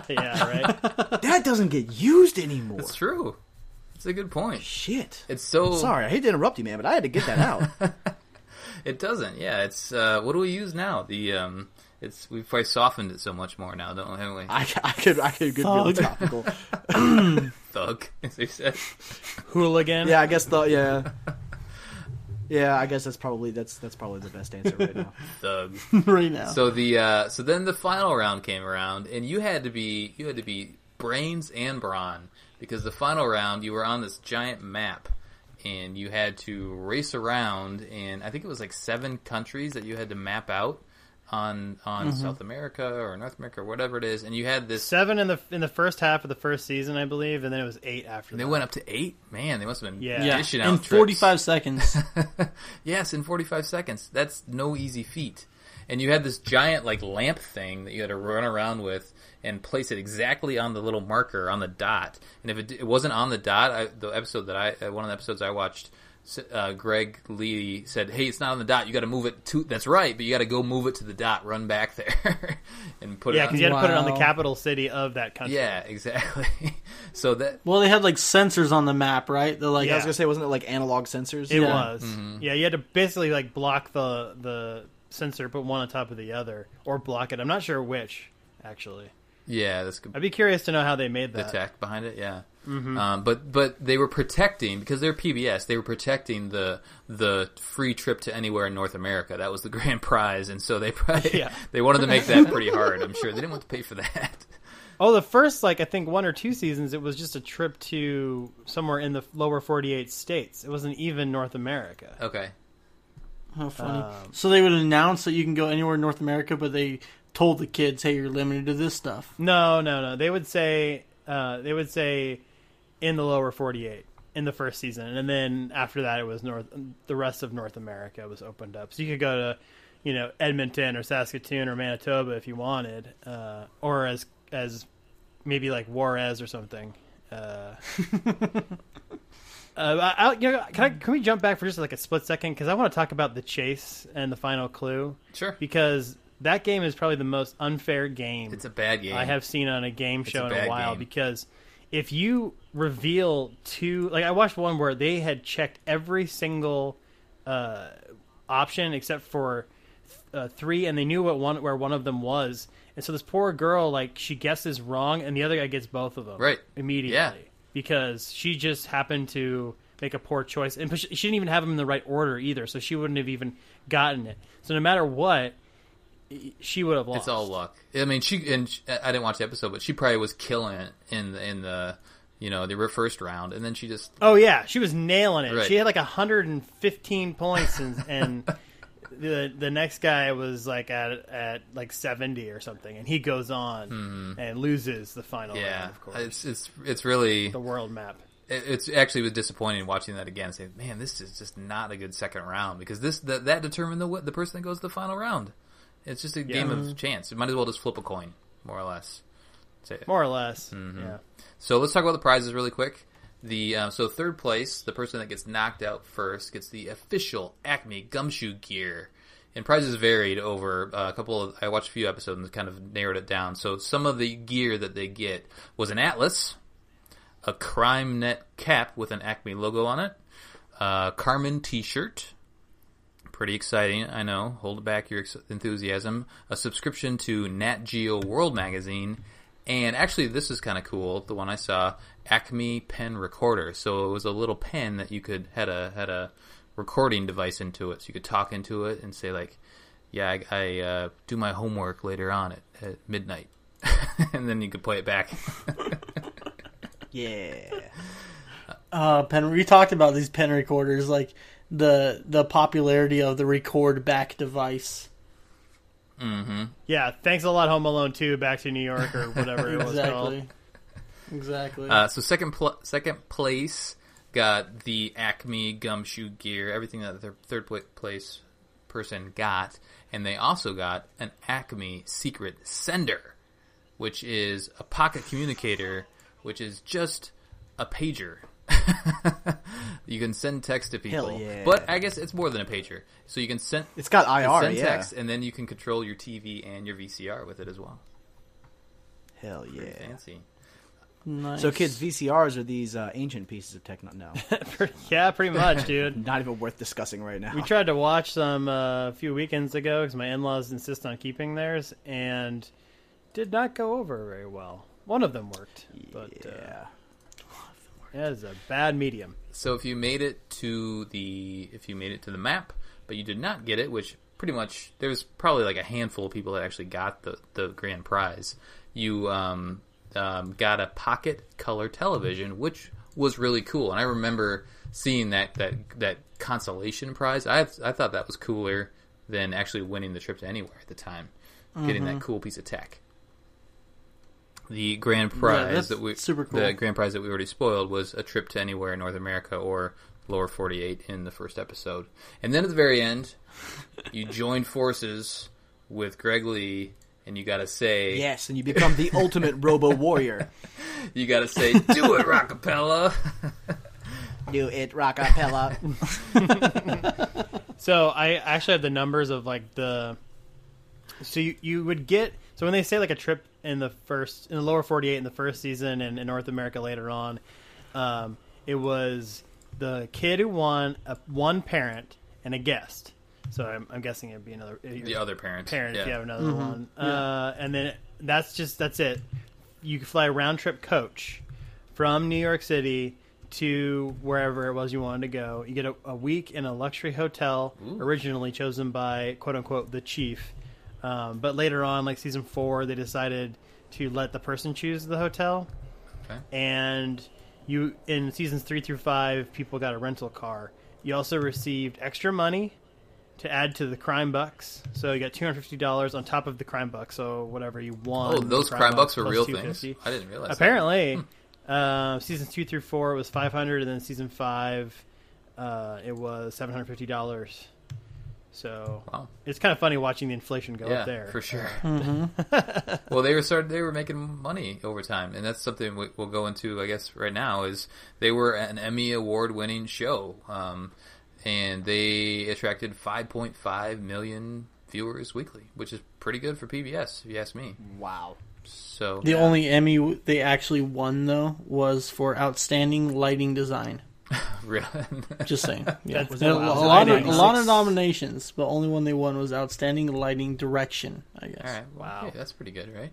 Yeah, right. That doesn't get used anymore. it's true. It's a good point. Shit. It's so Sorry, I hate to interrupt you, man, but I had to get that out. It doesn't. Yeah, it's uh, what do we use now? The um, it's we've probably softened it so much more now, don't we? Haven't we? I, I could I could good feel Thug. topical. Thug, as they said. Hooligan. Yeah, I guess the yeah. Yeah, I guess that's probably that's that's probably the best answer right now. Thug. right now. So the uh, so then the final round came around, and you had to be you had to be brains and brawn because the final round you were on this giant map, and you had to race around, and I think it was like seven countries that you had to map out on on South America or North America or whatever it is, and you had this. Seven in the in the first half of the first season, I believe, and then it was eight after They that. went up to eight. Man, they must have been Yeah. yeah, dishing out in trips. 45 seconds. Yes, in 45 seconds. That's no easy feat. And you had this giant like lamp thing that you had to run around with and place it exactly on the little marker on the dot. And if it, it wasn't on the dot, I, the episode that I uh, one of the episodes I watched, s- uh, Greg Lee said, "Hey, it's not on the dot. You got to move it to. That's right, but you got to go move it to the dot. Run back there and put Yeah, it. Yeah, because on. you had to put it on the capital city of that country. Yeah, exactly. so that well, they had like sensors on the map, right? They're like, Yeah, I was gonna say, wasn't it like analog sensors? It Yeah. was. Mm-hmm. Yeah, you had to basically like block the the sensor, put one on top of the other, or block it. I'm not sure which, actually. yeah, that's good. I'd be curious to know how they made that. the that. tech behind it. Yeah, um, but but they were protecting because they're PBS. They were protecting the the free trip to anywhere in North America. That was the grand prize, and so they probably Yeah. they wanted to make that pretty hard. I'm sure they didn't want to pay for that. Oh, the first like I think one or two seasons, it was just a trip to somewhere in the lower 48 states. It wasn't even North America. Okay, How funny. Um, so they would announce that you can go anywhere in North America, but they told the kids, "Hey, you're limited to this stuff." No, no, no. They would say uh, they would say in the lower 48 in the first season, and then after that, it was North. The rest of North America was opened up, so you could go to, you know, Edmonton or Saskatoon or Manitoba if you wanted, uh, or as as maybe like Juarez or something. Uh, Uh, I, you know, can, I, can we jump back for just like a split second? Because I want to talk about the chase and the final clue. Sure. Because that game is probably the most unfair game it's a bad game. I have seen on a game show a in a while game. because if you reveal two, like I watched one where they had checked every single uh, option except for uh, three, and they knew what one where one of them was, and so this poor girl like she guesses wrong, and the other guy gets both of them Right. immediately Yeah. because she just happened to make a poor choice, and she she didn't even have them in the right order either, so she wouldn't have even gotten it. So no matter what, she would have lost. It's all luck. I mean, she and she, I didn't watch the episode, but she probably was killing it in the, in the you know the first round, and then she just Oh yeah, she was nailing it. Right. She had like 115 points, and, and the the next guy was like at at like 70 or something, and he goes on and loses the final Mm-hmm. yeah, round. Of course, it's it's it's really the world map. it's actually was disappointing watching that again. Saying, man, this is just not a good second round because this that, that determined the the person that goes to the final round. It's just a game of chance. You might as well just flip a coin, more or less. Say it. More or less. Mm-hmm. Yeah. So let's talk about the prizes really quick. The uh, so third place, the person that gets knocked out first gets the official Acme gumshoe gear. And prizes varied over uh, a couple of. I watched a few episodes and kind of narrowed it down. So some of the gear that they get was an atlas, a Crime Net cap with an Acme logo on it, a Carmen T-shirt. Pretty exciting, I know. Hold back your enthusiasm. A subscription to Nat Geo World magazine, and actually, this is kind of cool. The one I saw, Acme pen recorder. So it was a little pen that you could had a had a recording device into it, so you could talk into it and say like, "Yeah, I, I uh, do my homework later on at, at midnight," and then you could play it back. Yeah. Uh, pen. We talked about these pen recorders, like the the popularity of the record back device. Yeah. Thanks a lot, Home Alone 2, Back to New York or whatever it was called. Exactly. Exactly. Uh, so second pl- second place got the Acme gumshoe gear, everything that the third place person got, and they also got an Acme secret sender, which is a pocket communicator, which is just a pager. you can send text to people, Hell yeah. but I guess it's more than a pager. So you can send It's got IR, send yeah. text, and then you can control your TV and your VCR with it as well. Hell yeah. Fancy. Nice. So, kids, VCRs are these uh, ancient pieces of techno. No, yeah, pretty much, dude. not even worth discussing right now. We tried to watch some uh, a few weekends ago because my in-laws insist on keeping theirs, and did not go over very well. One of them worked, but uh, yeah. yeah, a bad medium. So if you made it to the if you made it to the map, but you did not get it, which pretty much there was probably like a handful of people that actually got the the grand prize. You um, um, got a pocket color television, which was really cool, and I remember seeing that that that consolation prize. I I thought that was cooler than actually winning the trip to anywhere at the time, getting that cool piece of tech. The grand prize that's that we super cool. the grand prize that we already spoiled was a trip to anywhere in North America or lower 48 in the first episode. And then at the very end, you join forces with Greg Lee and you got to say Yes, and you become the ultimate Robo Warrior. you got to say do it Rockapella. Do it, Rockapella. So I actually have the numbers of like the. So you you would get so when they say like a trip in the first in the lower forty eight in the first season and in North America later on, um, it was the kid who won a one parent and a guest. So I'm, I'm guessing it'd be another the other parent. parent yeah. if you have another one. Uh, and then that's just that's it. You can fly a round trip coach from New York City to wherever it was you wanted to go. You get a, a week in a luxury hotel, originally chosen by quote unquote the chief. Um, but later on, like season four, they decided to let the person choose the hotel. Okay. And you in seasons three through five, people got a rental car. You also received extra money to add to the crime bucks. So you got two hundred fifty dollars on top of the crime bucks. So whatever you won. Oh, those the crime bucks were real things. I didn't realize. that. Apparently, uh, seasons two through four was five hundred, and then season five, uh, it was seven hundred fifty dollars. So Wow. it's kind of funny watching the inflation go Yeah, up there. for sure. Mm-hmm. well, they were started. They were making money over time, and that's something we, we'll go into. I guess right now is they were an Emmy award winning show, um, and they attracted 5.5 million viewers weekly, which is pretty good for PBS, if you ask me. wow. So The only Emmy they actually won though was for outstanding lighting design. Really? Just saying. Yeah, That's- There- a, wow. lot of a lot of nominations, but only one they won was outstanding lighting direction. I guess. All right. Wow. okay, that's pretty good, right?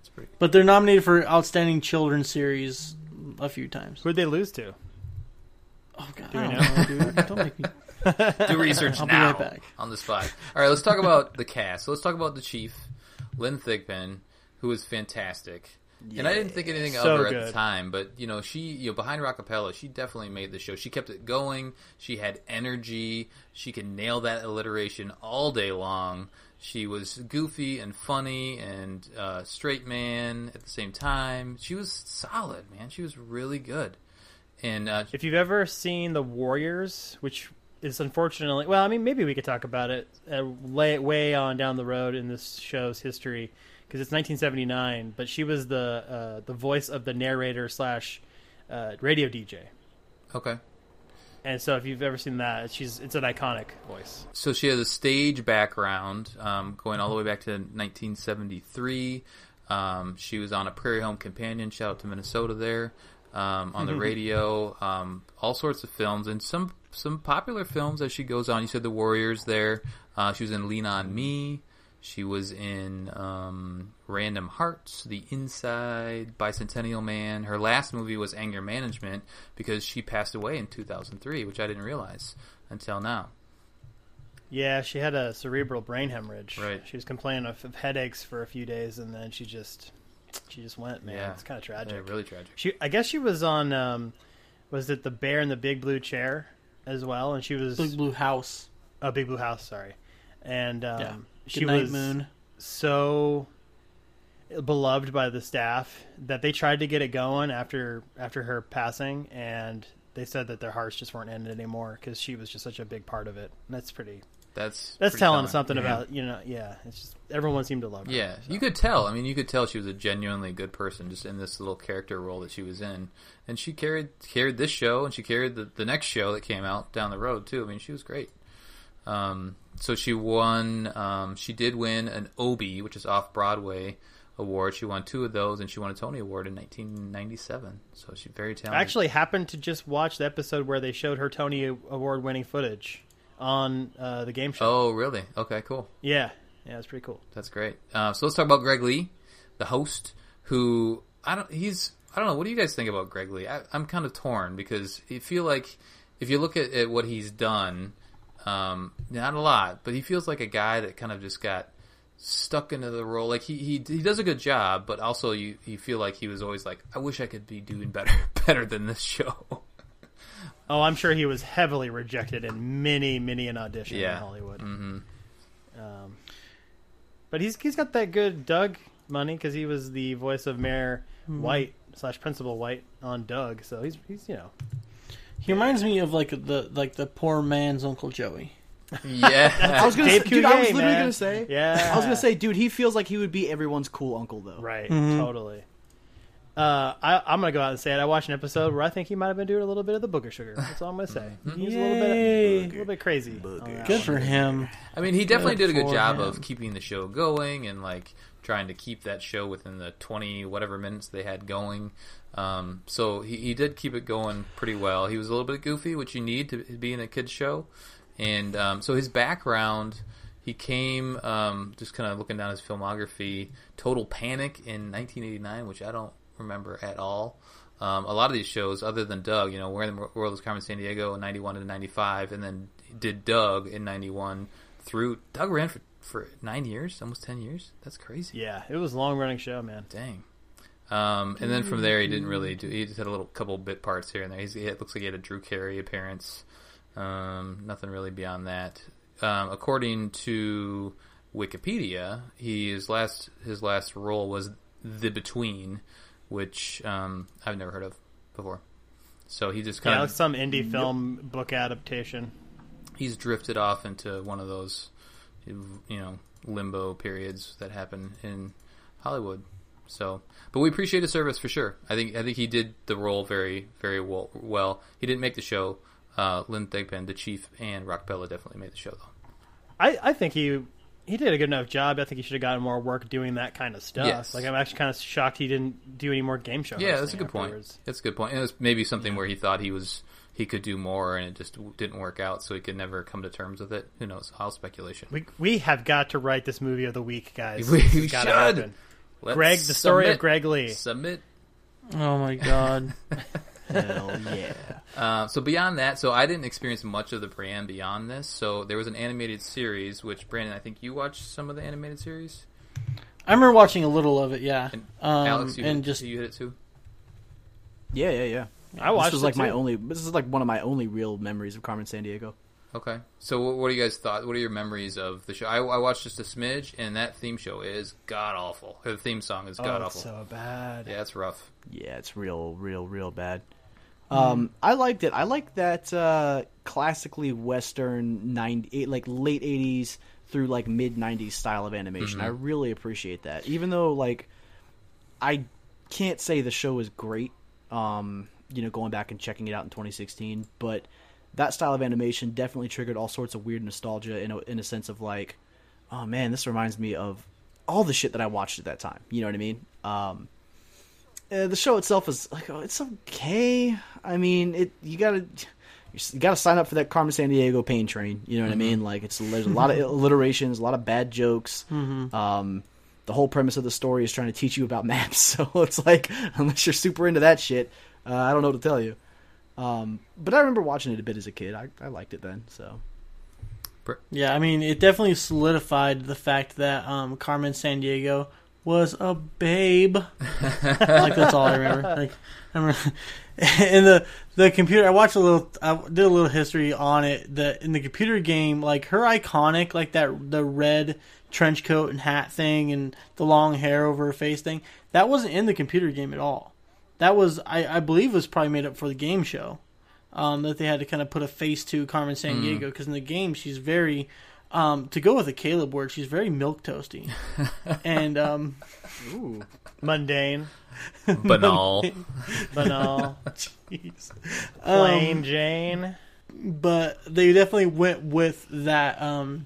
That's pretty. But they're nominated for outstanding children's series a few times. Who'd they lose to? Oh god, Do I don't know, dude. Don't make me. Do research I'll be now right back. on the spot. All right, let's talk about the cast. So let's talk about the chief, Lynn Thigpen, who is fantastic. And I didn't think anything So of her at the time, but you know, she, you know, behind Rockapella, she definitely made the show. She kept it going. She had energy. She could nail that alliteration all day long. She was goofy and funny and uh, straight man at the same time. She was solid, man. She was really good. And uh, If you've ever seen The Warriors, which is unfortunately, well, I mean, maybe we could talk about it uh, way, way on down the road in this show's history because it's 1979. But she was the uh, the voice of the narrator slash uh, radio DJ, okay. and so if you've ever seen that, she's it's an iconic voice. So she has a stage background um, going all the way back to 1973. Um, she was on a Prairie Home Companion. Shout out to Minnesota there. Um, on the radio, um, all sorts of films and some some popular films as she goes on. You said The Warriors there. Uh, she was in Lean on Me. She was in um, Random Hearts, The Inside, Bicentennial Man. Her last movie was Anger Management because she passed away in 2003, which I didn't realize until now. Yeah, she had a cerebral brain hemorrhage. Right. She was complaining of, of headaches for a few days, and then she just she just went. Man, Yeah. it's kind of tragic. Yeah, really tragic. She, I guess she was on. Um, was it the Bear in the Big Blue Chair as well? And she was Big Blue House. a Big Blue House. Sorry, and um, Yeah. She Good Night was Moon. so beloved by the staff that they tried to get it going after after her passing, and they said that their hearts just weren't in it anymore because she was just such a big part of it. And that's pretty. That's That's pretty telling telling. something Yeah. about you know. Yeah, it's just everyone seemed to love her. Yeah, you could tell. I mean, you could tell she was a genuinely good person just in this little character role that she was in, and she carried carried this show, and she carried the, the next show that came out down the road too. I mean, she was great. Um, so she won. Um, she did win an Obie, which is off Broadway, Award. She won two of those, and she won a Tony Award in 1997. So she's very talented. I actually happened to just watch the episode where they showed her Tony Award winning footage on uh, the game show. Oh, really? Okay, cool. Yeah, yeah, it's pretty cool. That's great. Uh, so let's talk about Greg Lee, the host, who I don't. He's I don't know. What do you guys think about Greg Lee? I, I'm kind of torn because I feel like if you look at, at what he's done, um, not a lot, but he feels like a guy that kind of just got stuck into the role. Like he he, he does a good job, but also you you feel like he was always like, I wish I could be doing better better than this show. Oh, I'm sure he was heavily rejected in many, many an audition Yeah. in Hollywood. Mm-hmm. Um, but he's he's got that good Doug money because he was the voice of Mayor White slash Principal White on Doug. So he's he's you know He reminds me of like the like the poor man's Uncle Joey. yeah, I was gonna Dave say, dude, I was Coulier, literally man. gonna say, yeah. I was gonna say, dude, he feels like he would be everyone's cool uncle though. right, totally. Uh, I, I'm gonna go out and say it. I watched an episode where I think he might have been doing a little bit of the booger sugar. That's all I'm gonna say. He's a little bit, Yay. a little bit crazy. on that Good one. for him. I mean, he definitely Good did a good job him. of keeping the show going and like trying to keep that show within the twenty whatever minutes they had going. Um, so he, he did keep it going pretty well. He was a little bit goofy, which you need to be in a kids show, and um, so his background. He came um, just kind of looking down his filmography. Total Panic in 1989, which I don't remember at all. Um, a lot of these shows, other than Doug, you know, Where in the World is Carmen Sandiego in 91 to 95, and then did Doug in 91 through. Doug ran for, for nine years, almost 10 years. That's crazy. Yeah, it was a long running show, man. Dang. Um, and then from there, he didn't really do. He just had a little couple bit parts here and there. He's, it looks like he had a Drew Carey appearance. Um, nothing really beyond that. Um, according to Wikipedia, he, his last his last role was The Between, which um, I've never heard of before. So he just kind like of some indie film book adaptation. he's drifted off into one of those you know limbo periods that happen in Hollywood. So, but we appreciate his service for sure. I think I think he did the role very very well. well. He didn't make the show. Uh, Lynn Thigpen, the chief, and Rockapella definitely made the show though. I, I think he he did a good enough job. I think he should have gotten more work doing that kind of stuff. Yes. Like I'm actually kind of shocked he didn't do any more game shows. Yeah, that's a good point. That's a good point. And it was maybe something where he thought he was he could do more, and it just didn't work out, so he could never come to terms with it. Who knows? All speculation. We we have got to write this movie of the week, guys. We- we should. happen. Let's Greg, the story of Greg Lee. Submit Oh my god. Hell yeah. Uh, so beyond that, so I didn't experience much of the brand beyond this. So there was an animated series, which Brandon, I think you watched some of the animated series. I remember watching a little of it, yeah. And Um, Alex, you and hit, just you hit it too. Yeah, yeah, yeah. I watched This was it like my only. This is like one of my only real memories of Carmen Sandiego. Okay. So what, what are you guys thought? What are your memories of the show? I, I watched just a smidge, and that theme show is god awful. The theme song is god oh, it's awful. so bad. yeah, it's rough. Yeah, it's real, real, real bad. Um, I liked it. I like that uh, classically Western ninety, like late eighties through like mid nineties style of animation. I really appreciate that. Even though like I can't say the show is great. Um, you know, going back and checking it out in 2016, but that style of animation definitely triggered all sorts of weird nostalgia in a, in a sense of like, oh man, this reminds me of all the shit that I watched at that time. You know what I mean? Um, uh, the show itself is like oh, it's okay. I mean, it you gotta you gotta sign up for that Carmen Sandiego pain train. You know what I mean? Like it's there's a lot of alliterations, a lot of bad jokes. Um, the whole premise of the story is trying to teach you about maps. So it's like unless you're super into that shit, uh, I don't know what to tell you. Um, but I remember watching it a bit as a kid. I, I liked it then. So Yeah, I mean, it definitely solidified the fact that um, Carmen Sandiego was a babe. like that's all I remember. Like I remember in the the computer. I watched a little. I did a little history on it. The in the computer game, like her iconic, like that the red trench coat and hat thing, and the long hair over her face thing. That wasn't in the computer game at all. That was I, I believe was probably made up for the game show. Um, that they had to kind of put a face to Carmen Sandiego because in the game she's very um, to go with a Caleb word she's very milk toasty and um, Mundane, Banal. banal, jeez. plain Jane. but they definitely went with that um,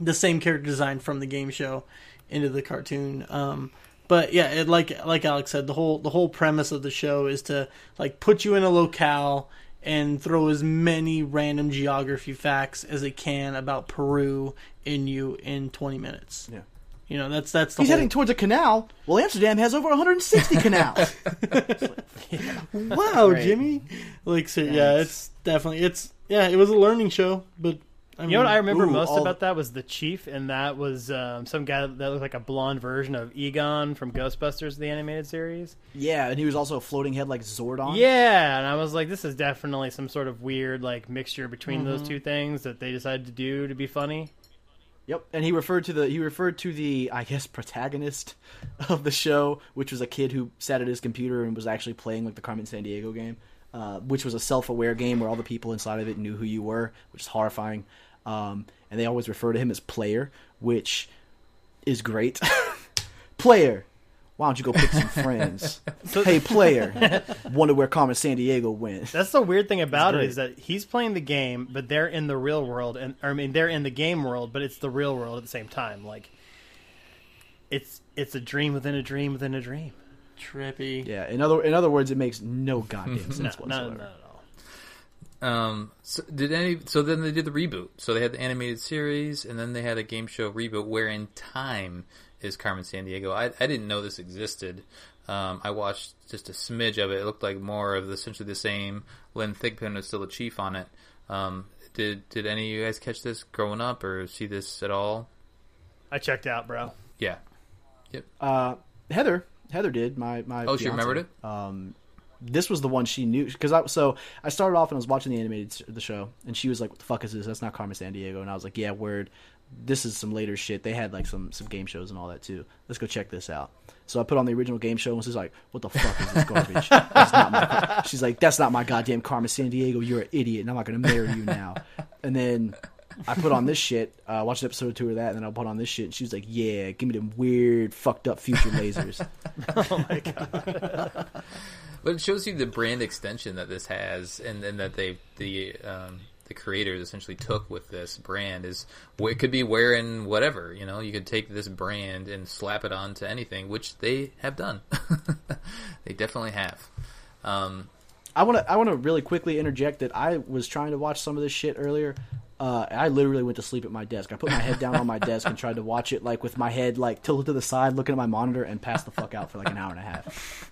the same character design from the game show into the cartoon. But yeah, it, like like Alex said, the whole the whole premise of the show is to like put you in a locale and throw as many random geography facts as it can about Peru in you in 20 minutes. Yeah. You know, that's that's the He's whole heading towards a canal. Well, Amsterdam has over 160 canals. Wow, Right. Jimmy. Like so yeah, it's definitely it's yeah, it was a learning show, but I mean, You know what I remember Ooh, most about that was the chief, and that was um, some guy that looked like a blonde version of Egon from Ghostbusters, the animated series. yeah, and he was also a floating head like Zordon. Yeah, and I was like, this is definitely some sort of weird like mixture between Mm-hmm. those two things that they decided to do to be funny. Yep, and he referred to the he referred to the I guess protagonist of the show, which was a kid who sat at his computer and was actually playing like the Carmen Sandiego game, uh, which was a self-aware game where all the people inside of it knew who you were, which is horrifying. Um, and they always refer to him as player, which is great. player, why don't you go pick some friends? hey, player, wonder where Carmen Sandiego went? That's the weird thing about it is that he's playing the game, but they're in the real world, and or, I mean they're in the game world, but it's the real world at the same time. Like it's it's a dream within a dream within a dream. trippy. Yeah, in other in other words, it makes no goddamn sense no, whatsoever. not at all. Um, so did any? So then they did the reboot. So they had the animated series, and then they had a game show reboot. Where in time is Carmen Sandiego? I, I didn't know this existed. Um, I watched just a smidge of it. It looked like more of the, essentially the same. Lynn Thigpen was still a chief on it. Um, did did any of you guys catch this growing up or see this at all? I checked out, bro. Yeah. Yep. Uh, Heather, Heather did my my. Oh, she remembered it. Um, this was the one she knew because I so I started off and I was watching the animated the show and she was like, "What the fuck is this? That's not Carmen Sandiego." And I was like, "Yeah, word. This is some later shit. They had like some some game shows and all that too. Let's go check this out." So I put on the original game show and she's like, "What the fuck is this garbage?" My. She's like, "That's not my goddamn Carmen Sandiego. You're an idiot, and I'm not gonna marry you now." And then I put on this shit, uh, watched an episode or two of that, and then I put on this shit, and she was like, "Yeah, give me them weird, fucked up future lasers." But it shows you the brand extension that this has, and, and that they the um, the creators essentially took with this brand is it could be wearing whatever you know. You could take this brand and slap it onto anything, which they have done. they definitely have. Um, I want to I want to really quickly interject that I was trying to watch some of this shit earlier. Uh, I literally went to sleep at my desk. I put my head down on my desk and tried to watch it like with my head like tilted to the side, looking at my monitor, and passed the fuck out for like an hour and a half.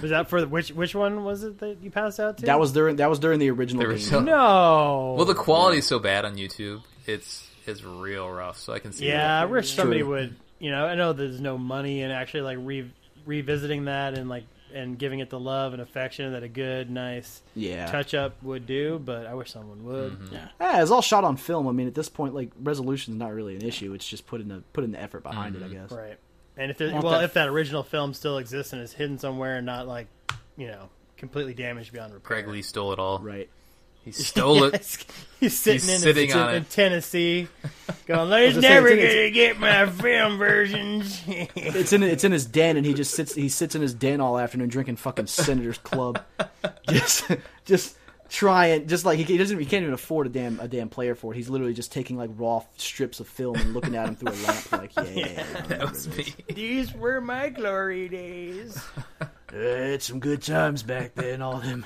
Was that for which which one was it that you passed out to? That was during that was during the original There game. was so- no. well, the quality is so bad on YouTube. It's it's real rough. So I can see. Yeah, I that. wish somebody True. would. You know, I know there's no money in actually like re- revisiting that and like and giving it the love and affection that a good, nice yeah, touch up would do. But I wish someone would. Mm-hmm. Ah, it's all shot on film. I mean, at this point, like resolution's not really an issue. It's just putting the putting the effort behind it. I guess. Right. And if there, well, that- if that original film still exists and is hidden somewhere and not like, you know, completely damaged beyond repair. Greg Lee stole it all. Right. He stole it. Yes. He's sitting He's in, sitting in, on in. Tennessee, going, "There's never it's gonna get my film versions." It's in it's in his den, and he just sits he sits in his den all afternoon drinking fucking Senator's Club, just just trying just like he, he doesn't he can't even afford a damn a damn player for it. He's literally just taking like raw strips of film and looking at them through a lamp, like yeah, yeah, yeah, That was this. me. These were my glory days. Uh, it's some good times back then. All them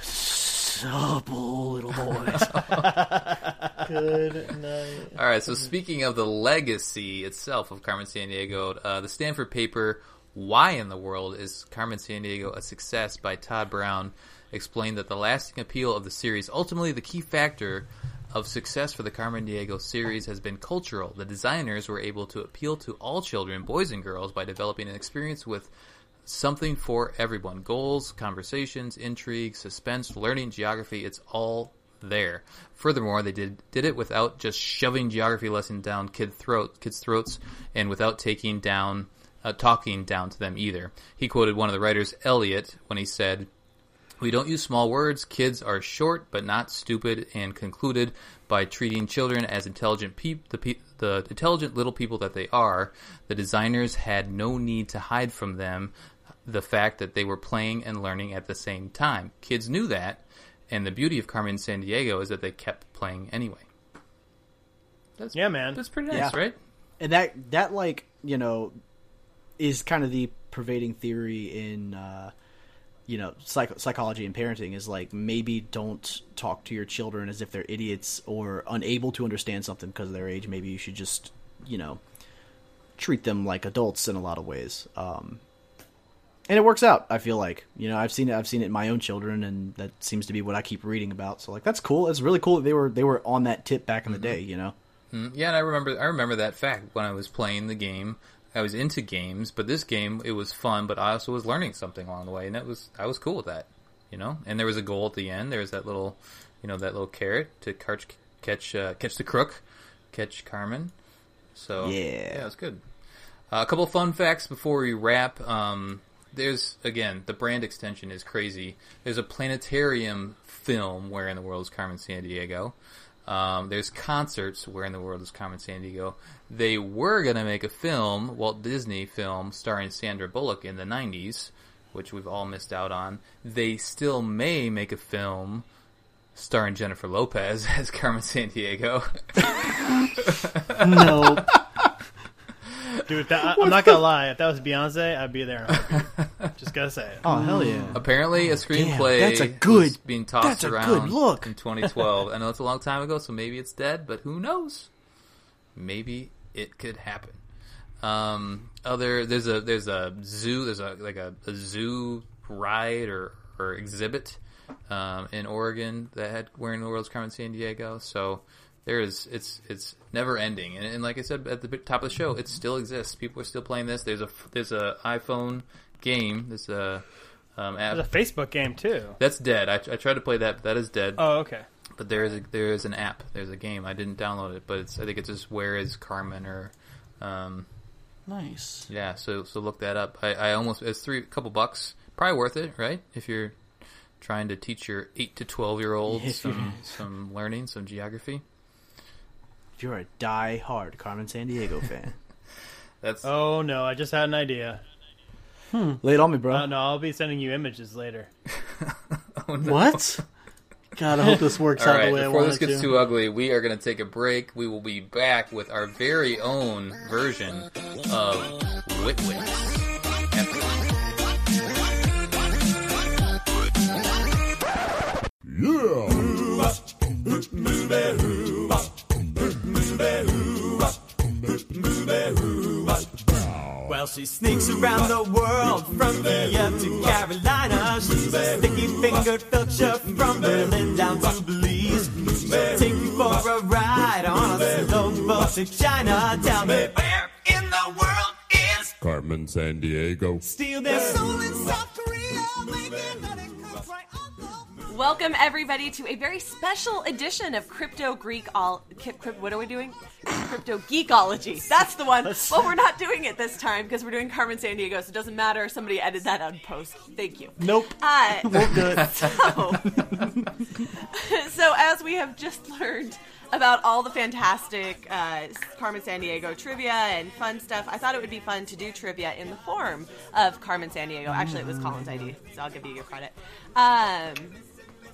supple little boys. Good night. All right. So speaking of the legacy itself of Carmen Sandiego, uh, the Stanford paper "Why in the World Is Carmen Sandiego a Success?" by Todd Brown explained that the lasting appeal of the series, ultimately the key factor of success for the Carmen Diego series, has been cultural. The designers were able to appeal to all children, boys and girls, by developing an experience with something for everyone. Goals, conversations, intrigue, suspense, learning geography, it's all there. Furthermore, they did did it without just shoving geography lesson down kid throat kids' throats and without taking down uh, talking down to them either. He quoted one of the writers, Eliot, when he said, we don't use small words. Kids are short but not stupid, and concluded by treating children as intelligent peop- the, pe- the intelligent little people that they are. The designers had no need to hide from them the fact that they were playing and learning at the same time. Kids knew that, and the beauty of Carmen Sandiego is that they kept playing anyway. That's Yeah, man. that's pretty nice, Yeah. right? and that that like you know is kind of the pervading theory in uh, you know psych- psychology and parenting is like maybe don't talk to your children as if they're idiots or unable to understand something because of their age. Maybe you should just you know treat them like adults in a lot of ways. Um, and it works out. I feel like you know I've seen it. I've seen it in my own children, and that seems to be what I keep reading about. So like that's cool. It's really cool that they were they were on that tip back in the day. You know. Mm, Yeah, and I remember I remember that fact when I was playing the game. I was into games, but this game it was fun, but I also was learning something along the way, and that was I was cool with that, you know. And there was a goal at the end. There was that little, you know, that little carrot to catch catch uh, catch the crook, catch Carmen. So Yeah. yeah, it was good. Uh, a couple fun facts before we wrap. Um, there's again the brand extension is crazy. There's a planetarium film where in the world is Carmen Sandiego. Um, there's concerts where in the world is Carmen Sandiego. They were gonna make a film, Walt Disney film, starring Sandra Bullock in the '90s, which we've all missed out on. They still may make a film starring Jennifer Lopez as Carmen Sandiego. No, Dude, if that, I'm not gonna lie. If that was Beyonce, I'd be there. in a heartbeat. Just gotta say it. Oh hell yeah! Apparently, a screenplay that's a good- was being tossed that's a around good look. in 2012. I know it's a long time ago, so maybe it's dead, but who knows? Maybe it could happen. Um, other there's a there's a zoo there's a like a, a zoo ride or or exhibit um, in Oregon that had wearing the world's Carmen in San Diego. So there is it's it's never ending, and, and like I said at the top of the show, it still exists. People are still playing this. There's a there's a iPhone game. There's a um, app. There's a Facebook game too. That's dead. I, I tried to play that. but That is dead. Oh, okay. But there is a, there is an app. There's a game. I didn't download it, but it's I think it's just Where is Carmen or um, nice. yeah. So so look that up. I, I almost it's three couple bucks. Probably worth it, right? If you're trying to teach your eight to twelve year olds some some learning, some geography. If you're a die-hard Carmen Sandiego fan, That's Oh no, I just had an idea. Lay it on me, bro. Uh, no, I'll be sending you images later. What? God, I hope this works out right, the way I before this gets too ugly, we are going to take a break. We will be back with our very own version of Wit Wit. After this. Well, she sneaks around the world from Kiev to Carolina. She's a sticky fingered filcher from Berlin down to Belize. She'll take you for a ride on a slow boat to China. Tell me where in the world is Carmen Sandiego. still their soul in South Korea? Maybe not. Welcome everybody to a very special edition of Crypto Greek all Ki- Crypt- what are we doing? Cryptogeekology. That's the one. Well, we're not doing it this time because we're doing Carmen Sandiego, so it doesn't matter. Somebody edit that out in post. Thank you. Nope. Uh, Won't do it. so, so as we have just learned about all the fantastic uh, Carmen Sandiego trivia and fun stuff, I thought it would be fun to do trivia in the form of Carmen Sandiego. Actually, it was Colin's idea, so I'll give you your credit. Um,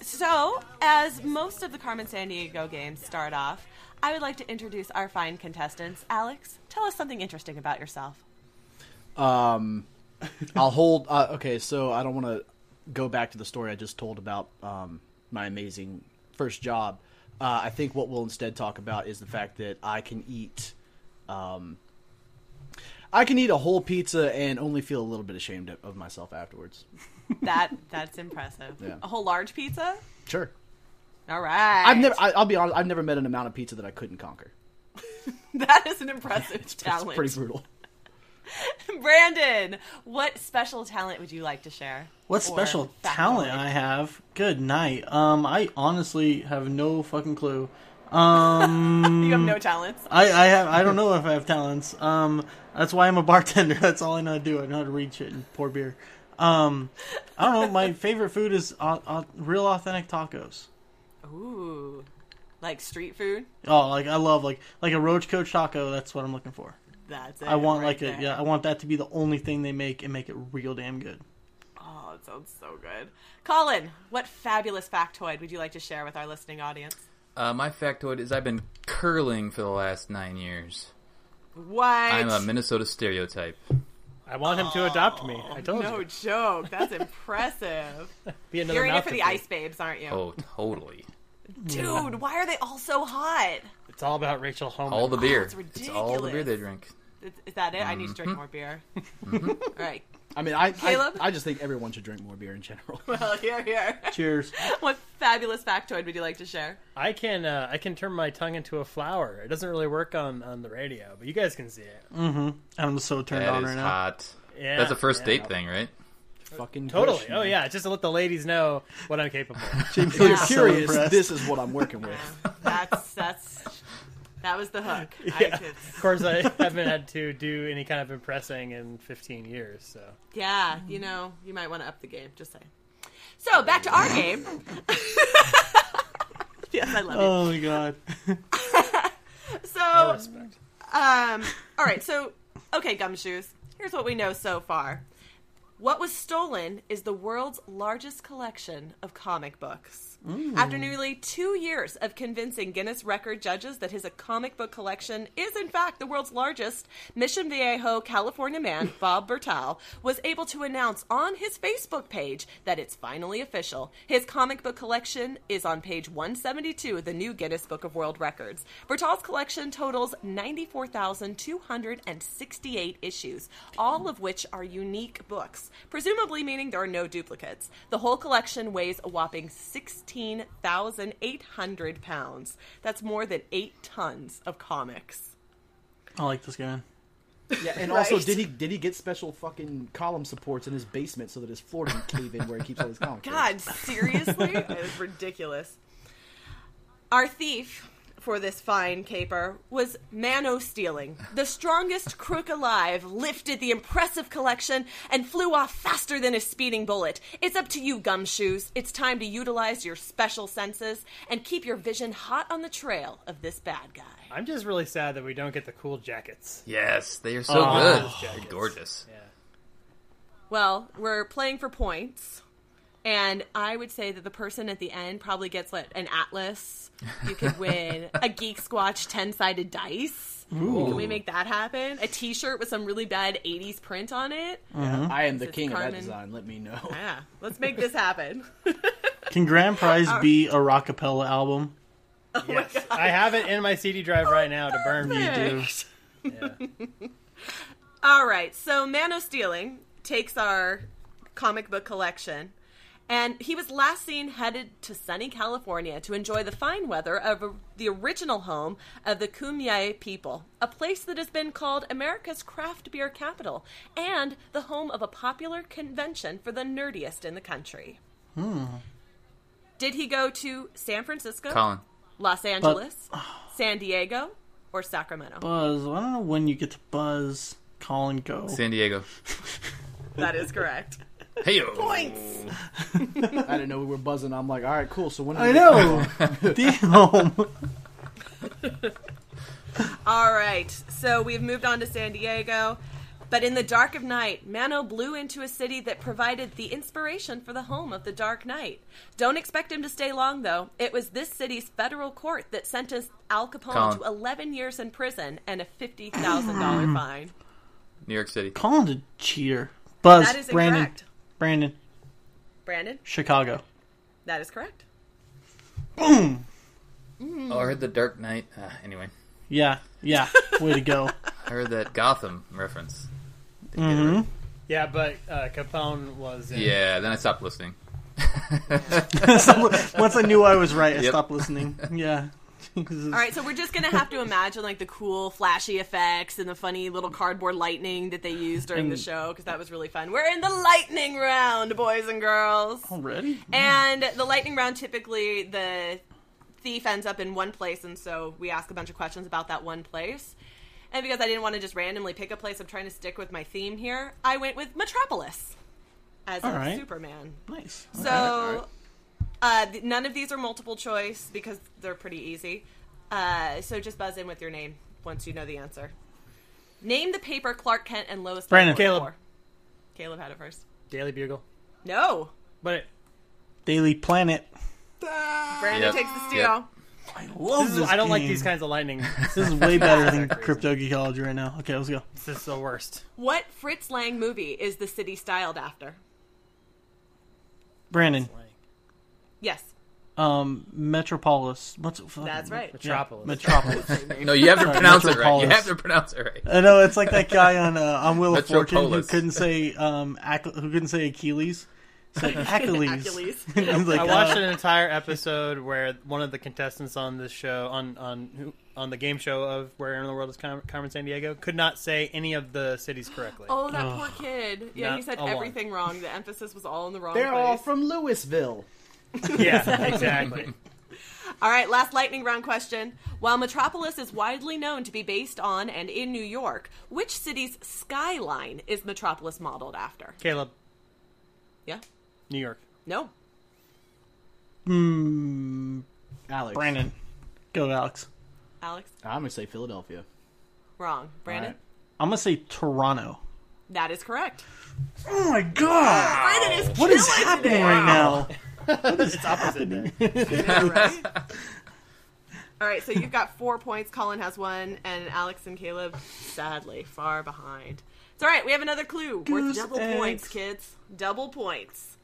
so, as most of the Carmen Sandiego games start off, I would like to introduce our fine contestants. Alex, tell us something interesting about yourself. Um, I'll hold. Uh, okay, so I don't want to go back to the story I just told about um, my amazing first job. Uh, I think what we'll instead talk about is the fact that I can eat. Um, I can eat a whole pizza and only feel a little bit ashamed of- myself afterwards. That that's impressive. Yeah. A whole large pizza. Sure. All right. I've never. I, I'll be honest. I've never met an amount of pizza that I couldn't conquer. that is an impressive talent. It's pretty brutal. Brandon, what special talent would you like to share? What special factoid? talent I have? Good night. Um, I honestly have no fucking clue. Um, You have no talents. I, I have I don't know if I have talents. Um, that's why I'm a bartender. That's all I know how to do. I know how to read shit and pour beer. Um, I don't know. My favorite food is uh, uh, real authentic tacos. Ooh, like street food. Oh, like I love like like a Roach Coach taco. That's what I'm looking for. That's it. I want right like there. a yeah. I want that to be the only thing they make and make it real damn good. Oh, it sounds so good. Colin, what fabulous factoid would you like to share with our listening audience? Uh, my factoid is I've been curling for the last nine years. What? I'm a Minnesota stereotype. I want him to adopt me. I told No you. joke. That's impressive. Be another You're in it for the feed. ice babes, aren't you? Oh, totally. Dude, why are they all so hot? It's all about Rachel Homan. All the beer. it's it's all the beer they drink. Is, is that it? I need to Mm-hmm. drink more beer. All right. I mean, I, I Caleb? I just think everyone should drink more beer in general. Well, here, here. Cheers. What fabulous factoid would you like to share? I can uh, I can turn my tongue into a flower. It doesn't really work on, on the radio, but you guys can see it. I'm so turned That on is right now. hot. Yeah, That's a first yeah. date thing, right? Fucking Totally. push, Oh man. yeah, just to let the ladies know what I'm capable. of. If you're So curious, impressed. this is what I'm working with. That's that's that was the hook. I Yeah. could, Of course, I haven't had to do any kind of impressing in 15 years. So yeah, you know, you might want to up the game. Just saying. So back to our game. yes, I love you. Oh my god. So, respect. um, all right. So, okay, gumshoes. Here's what we know so far. What was stolen is the world's largest collection of comic books. Mm. After nearly two years of convincing Guinness record judges that his uh, comic book collection is, in fact, the world's largest, Mission Viejo California man Bob Bretall was able to announce on his Facebook page that it's finally official. His comic book collection is on page 172 of the new Guinness Book of World Records. Bretall's collection totals 94,268 issues, all of which are unique books, presumably meaning there are no duplicates. The whole collection weighs a whopping 16,800 pounds. That's more than eight tons of comics. I like this guy. Yeah, and also, did he did he get special fucking column supports in his basement so that his floor didn't cave in where he keeps all his comics? God, seriously? it was ridiculous. Our thief for this fine caper was Mano Stealing. The strongest crook alive lifted the impressive collection and flew off faster than a speeding bullet. It's up to you, gumshoes. It's time to utilize your special senses and keep your vision hot on the trail of this bad guy. I'm just really sad that we don't get the cool jackets. Yes, they are so Oh. good. Jackets. Gorgeous. Yeah. Well, we're playing for points. And I would say that the person at the end probably gets like an atlas. You could win a Geeksquatch ten sided dice. Can we make that happen? A T-shirt with some really bad '80s print on it. Uh-huh. I am the This is king of that design. Let me know. Yeah, let's make this happen. Can Grand Prize be a Rockapella album? Oh yes. I have it in my CD drive right now to burn. You do. Yeah. All right, so Man of Stealing takes our comic book collection, and he was last seen headed to sunny California to enjoy the fine weather of the original home of the Kumeyaay people, a place that has been called America's craft beer capital and the home of a popular convention for the nerdiest in the country. Hmm. Did he go to San Francisco, Colin. Los Angeles, San Diego, or Sacramento? Buzz. I don't know when you get to buzz. Colin, go. San Diego. That is correct. Hey Points. I didn't know we were buzzing. I'm like, all right, cool. So when do I know. Damn. All right, so we've moved on to San Diego. But in the dark of night, Mano blew into a city that provided the inspiration for the home of the Dark Knight. Don't expect him to stay long, though. It was this city's federal court that sentenced Al Capone Colin. to 11 years in prison and a $50,000 hmm. fine. New York City. Colin's a cheater. Buzz. That is Brandon. incorrect. Brandon. Brandon, Chicago. that is correct. Boom. Oh, I heard the Dark Knight. Uh, anyway, Yeah. Yeah. Way to go. I heard that Gotham reference. hmm Yeah, but uh, Capone was. In, Yeah, then I stopped listening. Once I knew I was right, I Yep. stopped listening. Yeah. All right, so we're just gonna have to imagine like the cool flashy effects and the funny little cardboard lightning that they used during the show because that was really fun. We're in the lightning round, boys and girls. Already? And the lightning round, typically the thief ends up in one place, and so we ask a bunch of questions about that one place. And because I didn't want to just randomly pick a place, I'm trying to stick with my theme here. I went with Metropolis as All a right. Superman. Nice. So uh, th- none of these are multiple choice because they're pretty easy. Uh, so just buzz in with your name once you know the answer. Name the paper Clark Kent and Lois. Lane Brandon. worked Caleb. for. Caleb had it first. Daily Bugle. No. But Daily Planet. Brandon Yep. takes the steal. I love This this. is, I don't like game. these kinds of lightning. This is way better than Crazy. Cryptogeekology right now. Okay, let's go. This is the worst. What Fritz Lang movie is the city styled after? Brandon, Yes, um, Metropolis. What's that's right. Metropolis. Metropolis. No, you have to pronounce it right. You have to pronounce it right. I know it's like that guy on uh, on Wheel of Fortune who couldn't say um Ac- who couldn't say Achilles. Said Achilles. Achilles. Like, I watched uh, an entire episode where one of the contestants on this show, on on on the game show of Where in the World is Car- Carmen Sandiego, could not say any of the cities correctly. Oh, that poor kid. Yeah, Not he said a one. everything wrong. The emphasis was all in the wrong They're place. all from Louisville. Yeah, exactly. All right, last lightning round question. While Metropolis is widely known to be based on and in New York, which city's skyline is Metropolis modeled after? Caleb, Yeah? New York. No. hmm, Alex. Brandon, go Alex. Alex? I'm gonna say Philadelphia. Wrong. Brandon? All right. I'm gonna say Toronto. That is correct. Oh my god! Brandon is What is happening today. right now? It's opposite day. Yeah, right? All right, so you've got four points. Colin has one, and Alex and Caleb, sadly, far behind. It's all right. We have another clue worth Goose double eggs. points, kids. Double points.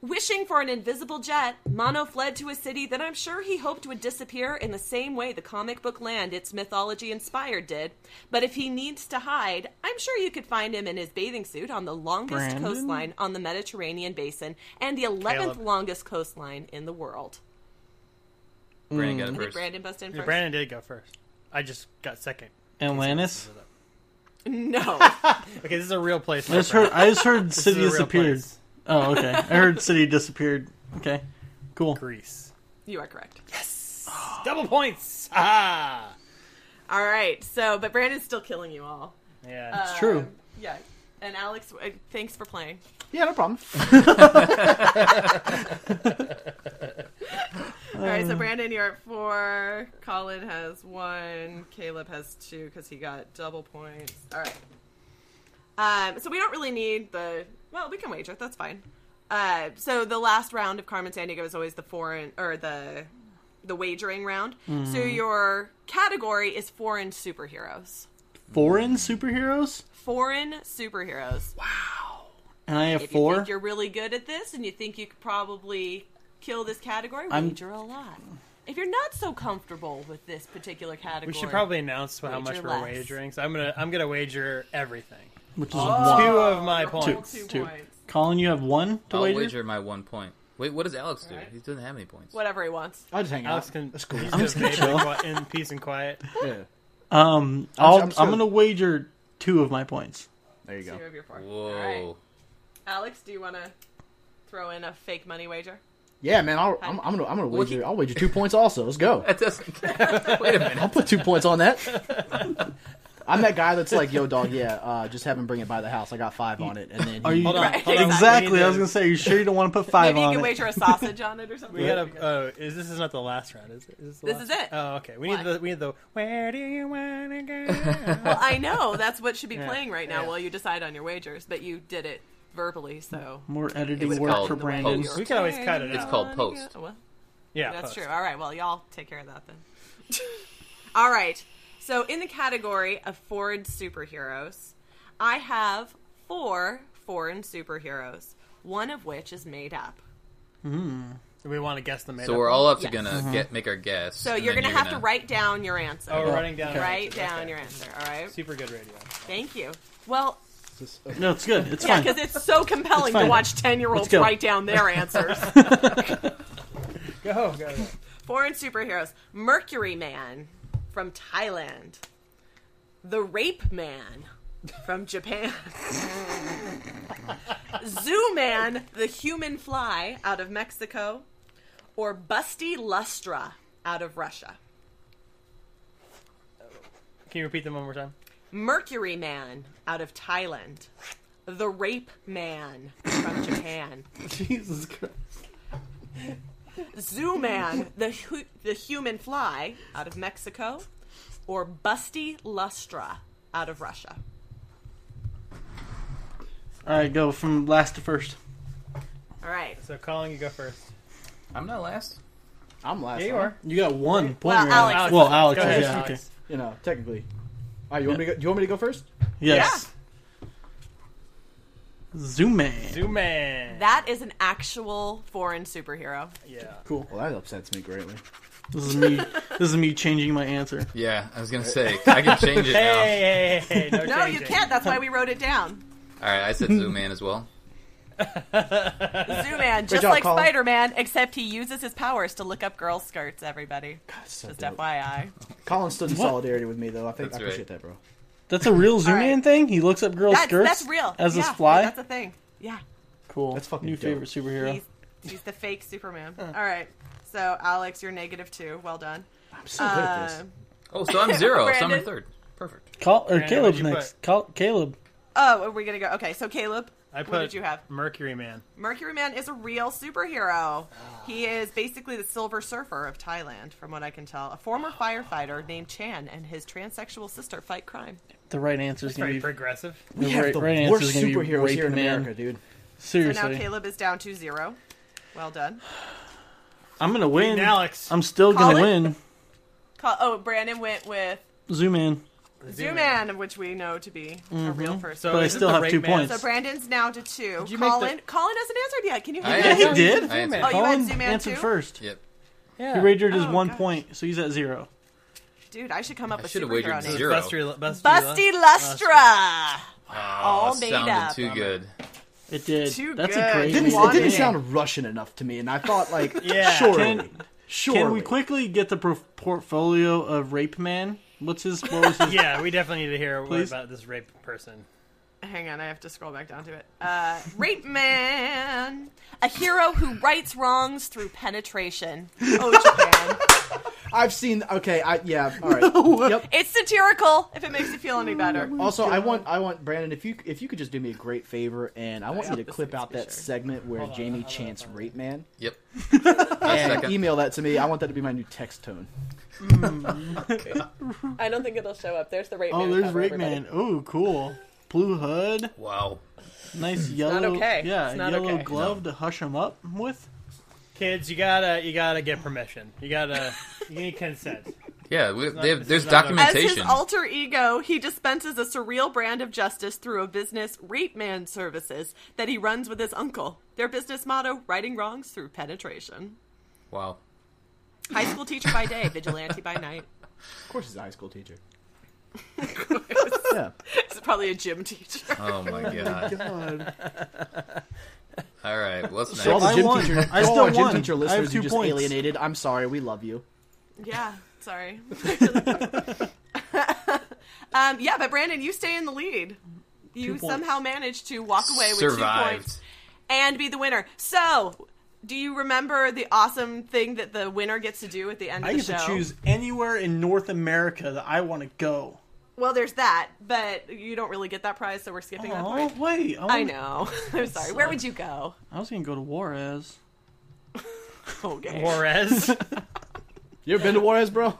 Wishing for an invisible jet, Mono fled to a city that I'm sure he hoped would disappear in the same way the comic book land its mythology inspired did. But if he needs to hide, I'm sure you could find him in his bathing suit on the longest Brandon? coastline on the Mediterranean basin and the 11th Caleb. longest coastline in the world. Brandon hmm. got it first. Brandon bust in Yeah. Brandon did go first. I just got second. Atlantis. No. Okay, this is a real place. I just heard. I just heard city a disappeared. place. Oh, okay. I heard city disappeared. Okay, cool. Greece. you are correct. Yes. Double points. Ah. All right. So, but Brandon's still killing you all. Yeah. It's true. Um, Yeah. And Alex, uh, thanks for playing. Yeah, no problem. All right. So, Brandon, you're at four. Colin has one. Caleb has two because he got double points. All right. Um, so we don't really need the. Well, we can wager. That's fine. Uh, so the last round of Carmen Sandiego is always the foreign or the the wagering round. So your category is foreign superheroes. Foreign superheroes, Foreign superheroes. Wow. And I have If you four. think you're really good at this and you think you could probably kill this category, I'm- wager a lot. If you're not so comfortable with this particular category, We should probably announce how much Wager we're less. wagering. So I'm gonna I'm gonna wager everything. Which is Two of my points. two, Two. points. Colin, you have one to I'll wager. wager my one point. Wait, what does Alex do? He doesn't have any points. Whatever he wants. I'll just hang out. Alex can That's cool. I'm just just gonna maybe in peace and quiet. Yeah. Um, I'm- I'll, I'm I'm, gonna wager two of my points. There you go. Two of your four. Whoa. All right. Alex, do you want to throw in a fake money wager? Yeah, man. I'll, I'm, I'm gonna I'm gonna Well, wager. he- I'll wager two points also. Let's go. That doesn't. Wait a minute. I'll put two points on that. I'm that guy that's like, yo, dog, yeah, uh, just have him bring it by the house. I got five on it, and then Are you Hold on, Right. hold on. exactly? I was gonna say, you sure you don't want to put five Maybe you can it? wager a sausage on it or something. We gotta. Oh, is this is not the last round? Is it? Is this, the This last- is it. Oh, okay. We What? need the we need the. Where do you wanna go? Well, I know that's what should be Yeah. playing right now Yeah. while you decide on your wagers, but you did it verbally, so More editing work for Brandon. you were post. We can always cut it playing. It's called post. Well, yeah, that's post. true. All right, well, y'all take care of that then. All right. So, in the category of foreign superheroes, I have four foreign superheroes, one of which is made up. Hmm. Do we want to guess the made So up we're all up to Yes. gonna mm-hmm. get make our guess. So, and you're then going to have to write down your answer. Oh, we're writing down. our Write answers. down Okay. your answer, all right? Super good radio. Thank you. Well, No, it's good. It's yeah, fine. because it's so compelling It's to fine. watch 10 year olds Let's go. write down their answers. Go, go, go. Foreign superheroes Mercury Man from Thailand, The Rape Man from Japan, Zoo Man, the Human Fly out of Mexico, or Busty Lustra out of Russia. Can you repeat them one more time? Mercury Man out of Thailand, The Rape Man from Japan. Jesus Christ. Zoo Man, the hu- the human fly out of Mexico, or Busty Lustra out of Russia. All right, go from last to first. All right. So, Colin, you go first. I'm not last. I'm last. Yeah, you huh? are. You got one point. Well, right Alex now. Well, Alex. Go ahead, yeah, Alex. okay. You know, technically. All right, you want me to go, do you want me to go first? Yes. Zoom man. Zoom man. That is an actual foreign superhero. Yeah. Cool. Well, that upsets me greatly. This is me. this is me changing my answer. Yeah, I was gonna say I can change it now. Hey, hey, hey, no, No, you can't. That's why we wrote it down. All right, I said Zoom Man as well. Zoom-Man, just job, like Colin. Spider-Man, except he uses his powers to look up girls' skirts. Everybody, That's so just dope. FYI. Colin stood in What? solidarity with me, though. I think That's I right. appreciate that, bro. That's a real Zoom All right. man thing. He looks up girls' That's, skirts. that's real. As yeah, this fly. That's a thing. Yeah, cool. That's fucking new dope. favorite superhero. he's, he's the fake Superman. All right, so Alex, you're negative two. Well done. I'm so good at this. Uh, Oh, so I'm zero. so I'm in third. Perfect. Call, or Brandon, Caleb's what'd next. Call, Caleb. oh, are we gonna go? Okay, so Caleb, I put what did you have? Mercury Man. Mercury Man is a real superhero. He is basically the Silver Surfer of Thailand, from what I can tell. A former firefighter named Chan and his transsexual sister fight crime. The right answer is gonna be progressive. We the have right, the right answer worst is gonna superheroes here in man. America, dude. So now Caleb is down to zero. Well done. I'm gonna win. And Alex. I'm still gonna win. Call, oh, Brandon went with Zoom in. Zoom Man, which we know to be a real mm-hmm. person. So But I still have two man? points. So Brandon's now to two. you make the- Colin, Colin hasn't answered yet. Can you I hear Yeah, me? he answered. did. I answered. Oh, you had Colin Zoom Man answered too? first. Yep. Yeah. He wagered his Oh, one okay. point, so he's at zero. Dude, I should come up I with should've superhero wagered names. zero. Busty, Busty, Busty Lustra. Oh, All made sounded up. too good. It did. Too That's good. a great. Didn't, it didn't sound Russian enough to me, and I thought, like, Yeah. surely. Can- surely. Can we quickly get the pro- portfolio of Rape Man? What's his? What was his? Yeah, we definitely need to hear what Please? about this rape person. Hang on, I have to scroll back down to it. Uh, Rape Man, a hero who rights wrongs through penetration. Oh, Japan. I've seen. Okay, I yeah. All right. Yep. it's satirical. If it makes you feel any better. Also, I want I want Brandon if you if you could just do me a great favor, and I want you to clip out that shared. segment where Jamie chants "Rape Man" Yep. and email that to me. I want that to be my new text tone. I don't think it'll show up. There's the Rape Oh, Man. there's Rape everybody. Man. Oh, cool. Blue hood. Wow. Nice yellow. Not okay. Yeah, It's not yellow okay. glove to hush him up with. Kids, you gotta you gotta get permission. You gotta you need consent. Yeah, we, they have, there's is not okay. As his documentation. alter ego, he dispenses a surreal brand of justice through a business, Rape Man Services, that he runs with his uncle. Their business motto: righting wrongs through penetration. wow. High school teacher by day, vigilante by night. Of course, he's a high school teacher. yeah. It's probably a gym teacher. Oh my god. God. All right, what's next? So all the I gym won. teacher, I all still our gym won. teacher I have listeners two who just points. alienated. I'm sorry. We love you. Yeah, sorry. um, yeah, but Brandon, you stay in the lead. You Two points. somehow managed to walk away with two Survived. points and be the winner. So, do you remember the awesome thing that the winner gets to do at the end of the show? I the get show? to choose anywhere in North America that I want to go. Well, there's that, but you don't really get that prize, so we're skipping that Oh point. wait, oh, I wanna- know. I'm sorry. Where would you go? I was gonna go to Juarez. Okay. Juarez. You ever been to Juarez, bro?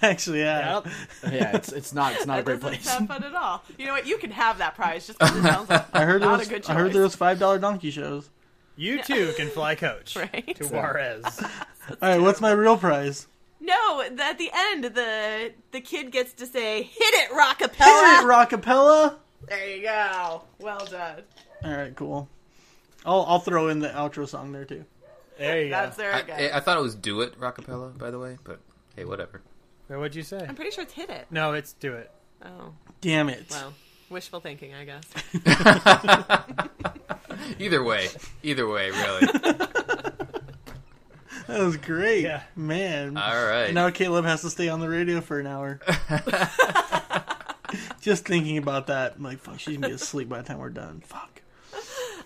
Actually, yeah. Yep. Yeah, it's it's not it's not a great doesn't place. sound fun at all. You know what? You can have that prize just because it sounds like I heard there not was, a good choice. I heard there was five dollar donkey shows. You too can fly coach Right. to Juarez. All right, what's my real prize? No, at the end, the the kid gets to say, "Hit it, Hit Rockapella." it, Rockapella. there you go. Well done. All right, cool. I'll I'll throw in the outro song there too. There you That's go. there I. I- I thought it was "Do It" Rockapella, by the way, but hey, whatever. Wait, what'd you say? I'm pretty sure it's "Hit it." No, it's do it. Oh, Damn it! well, wishful thinking, I guess. Either way, either way, really. That was great. Yeah. Man. All right. Now Caleb has to stay on the radio for an hour. Just thinking about that, I'm like, fuck, she's gonna be asleep by the time we're done. Fuck.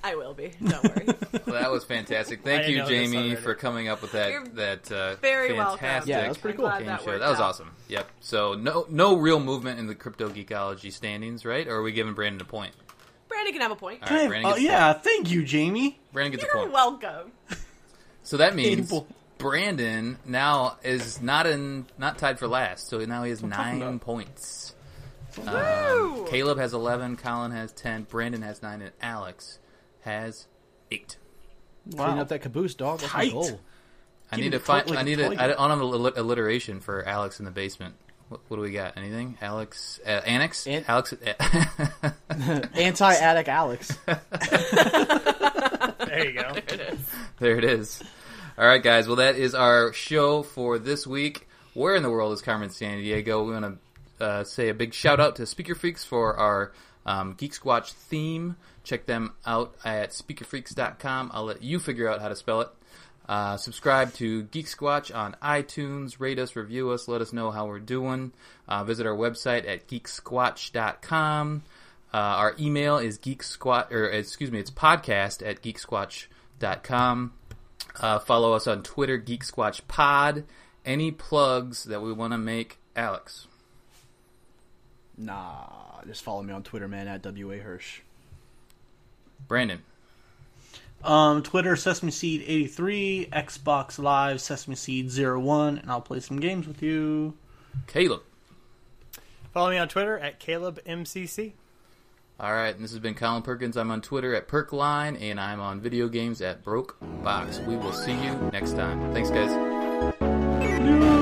I will be. Don't worry. Well, that was fantastic. Thank didn't you, know Jamie, for coming up with that You're that uh, very welcome. fantastic Yeah, that's pretty cool. Game that show. That was out. awesome. Yep. So no no real movement in the Cryptogeekology standings, right? Or are we giving Brandon a point? Brandon can have a point. All Can I right, have- Brandon oh gets a yeah, thank you, Jamie. Brandon gets a point. You're point. welcome. So that means Able. Brandon now is not in not tied for last. So now he has I'm nine points. Woo! Um, Caleb has eleven. Colin has ten. Brandon has nine, and Alex has eight. Clean Wow. up that caboose, dog. That's Tight. my goal. I need to find. like I a need toy to. I don't have an alli- alliteration for Alex in the basement. What, what do we got? Anything? Alex, uh, Annex, An- Alex. Anti-addict Alex. There you go. there it is. All right, guys. Well, that is our show for this week. Where in the world is Carmen Sandiego? We want to uh, say a big shout out to Speaker Freaks for our um, Geeksquatch theme. Check them out at speakerfreaks.com. I'll let you figure out how to spell it. Uh, subscribe to Geeksquatch on iTunes. Rate us, review us, let us know how we're doing. Uh, visit our website at geeksquatch.com. Uh, our email is geeksquat, or excuse me, it's podcast at geeksquatch.com. Uh, follow us on Twitter, Geeksquatch Pod. Any plugs that we want to make, Alex? Nah, just follow me on Twitter, man, at WA Hirsch. Brandon. Um, Twitter Sesame Seed eighty three, Xbox Live Sesame Seed 01, and I'll play some games with you. Caleb. Follow me on Twitter at CalebMCC. All right, and this has been Colin Perkins. I'm on Twitter at Perkline, and I'm on video games at Broke Box. We will see you next time. Thanks, guys.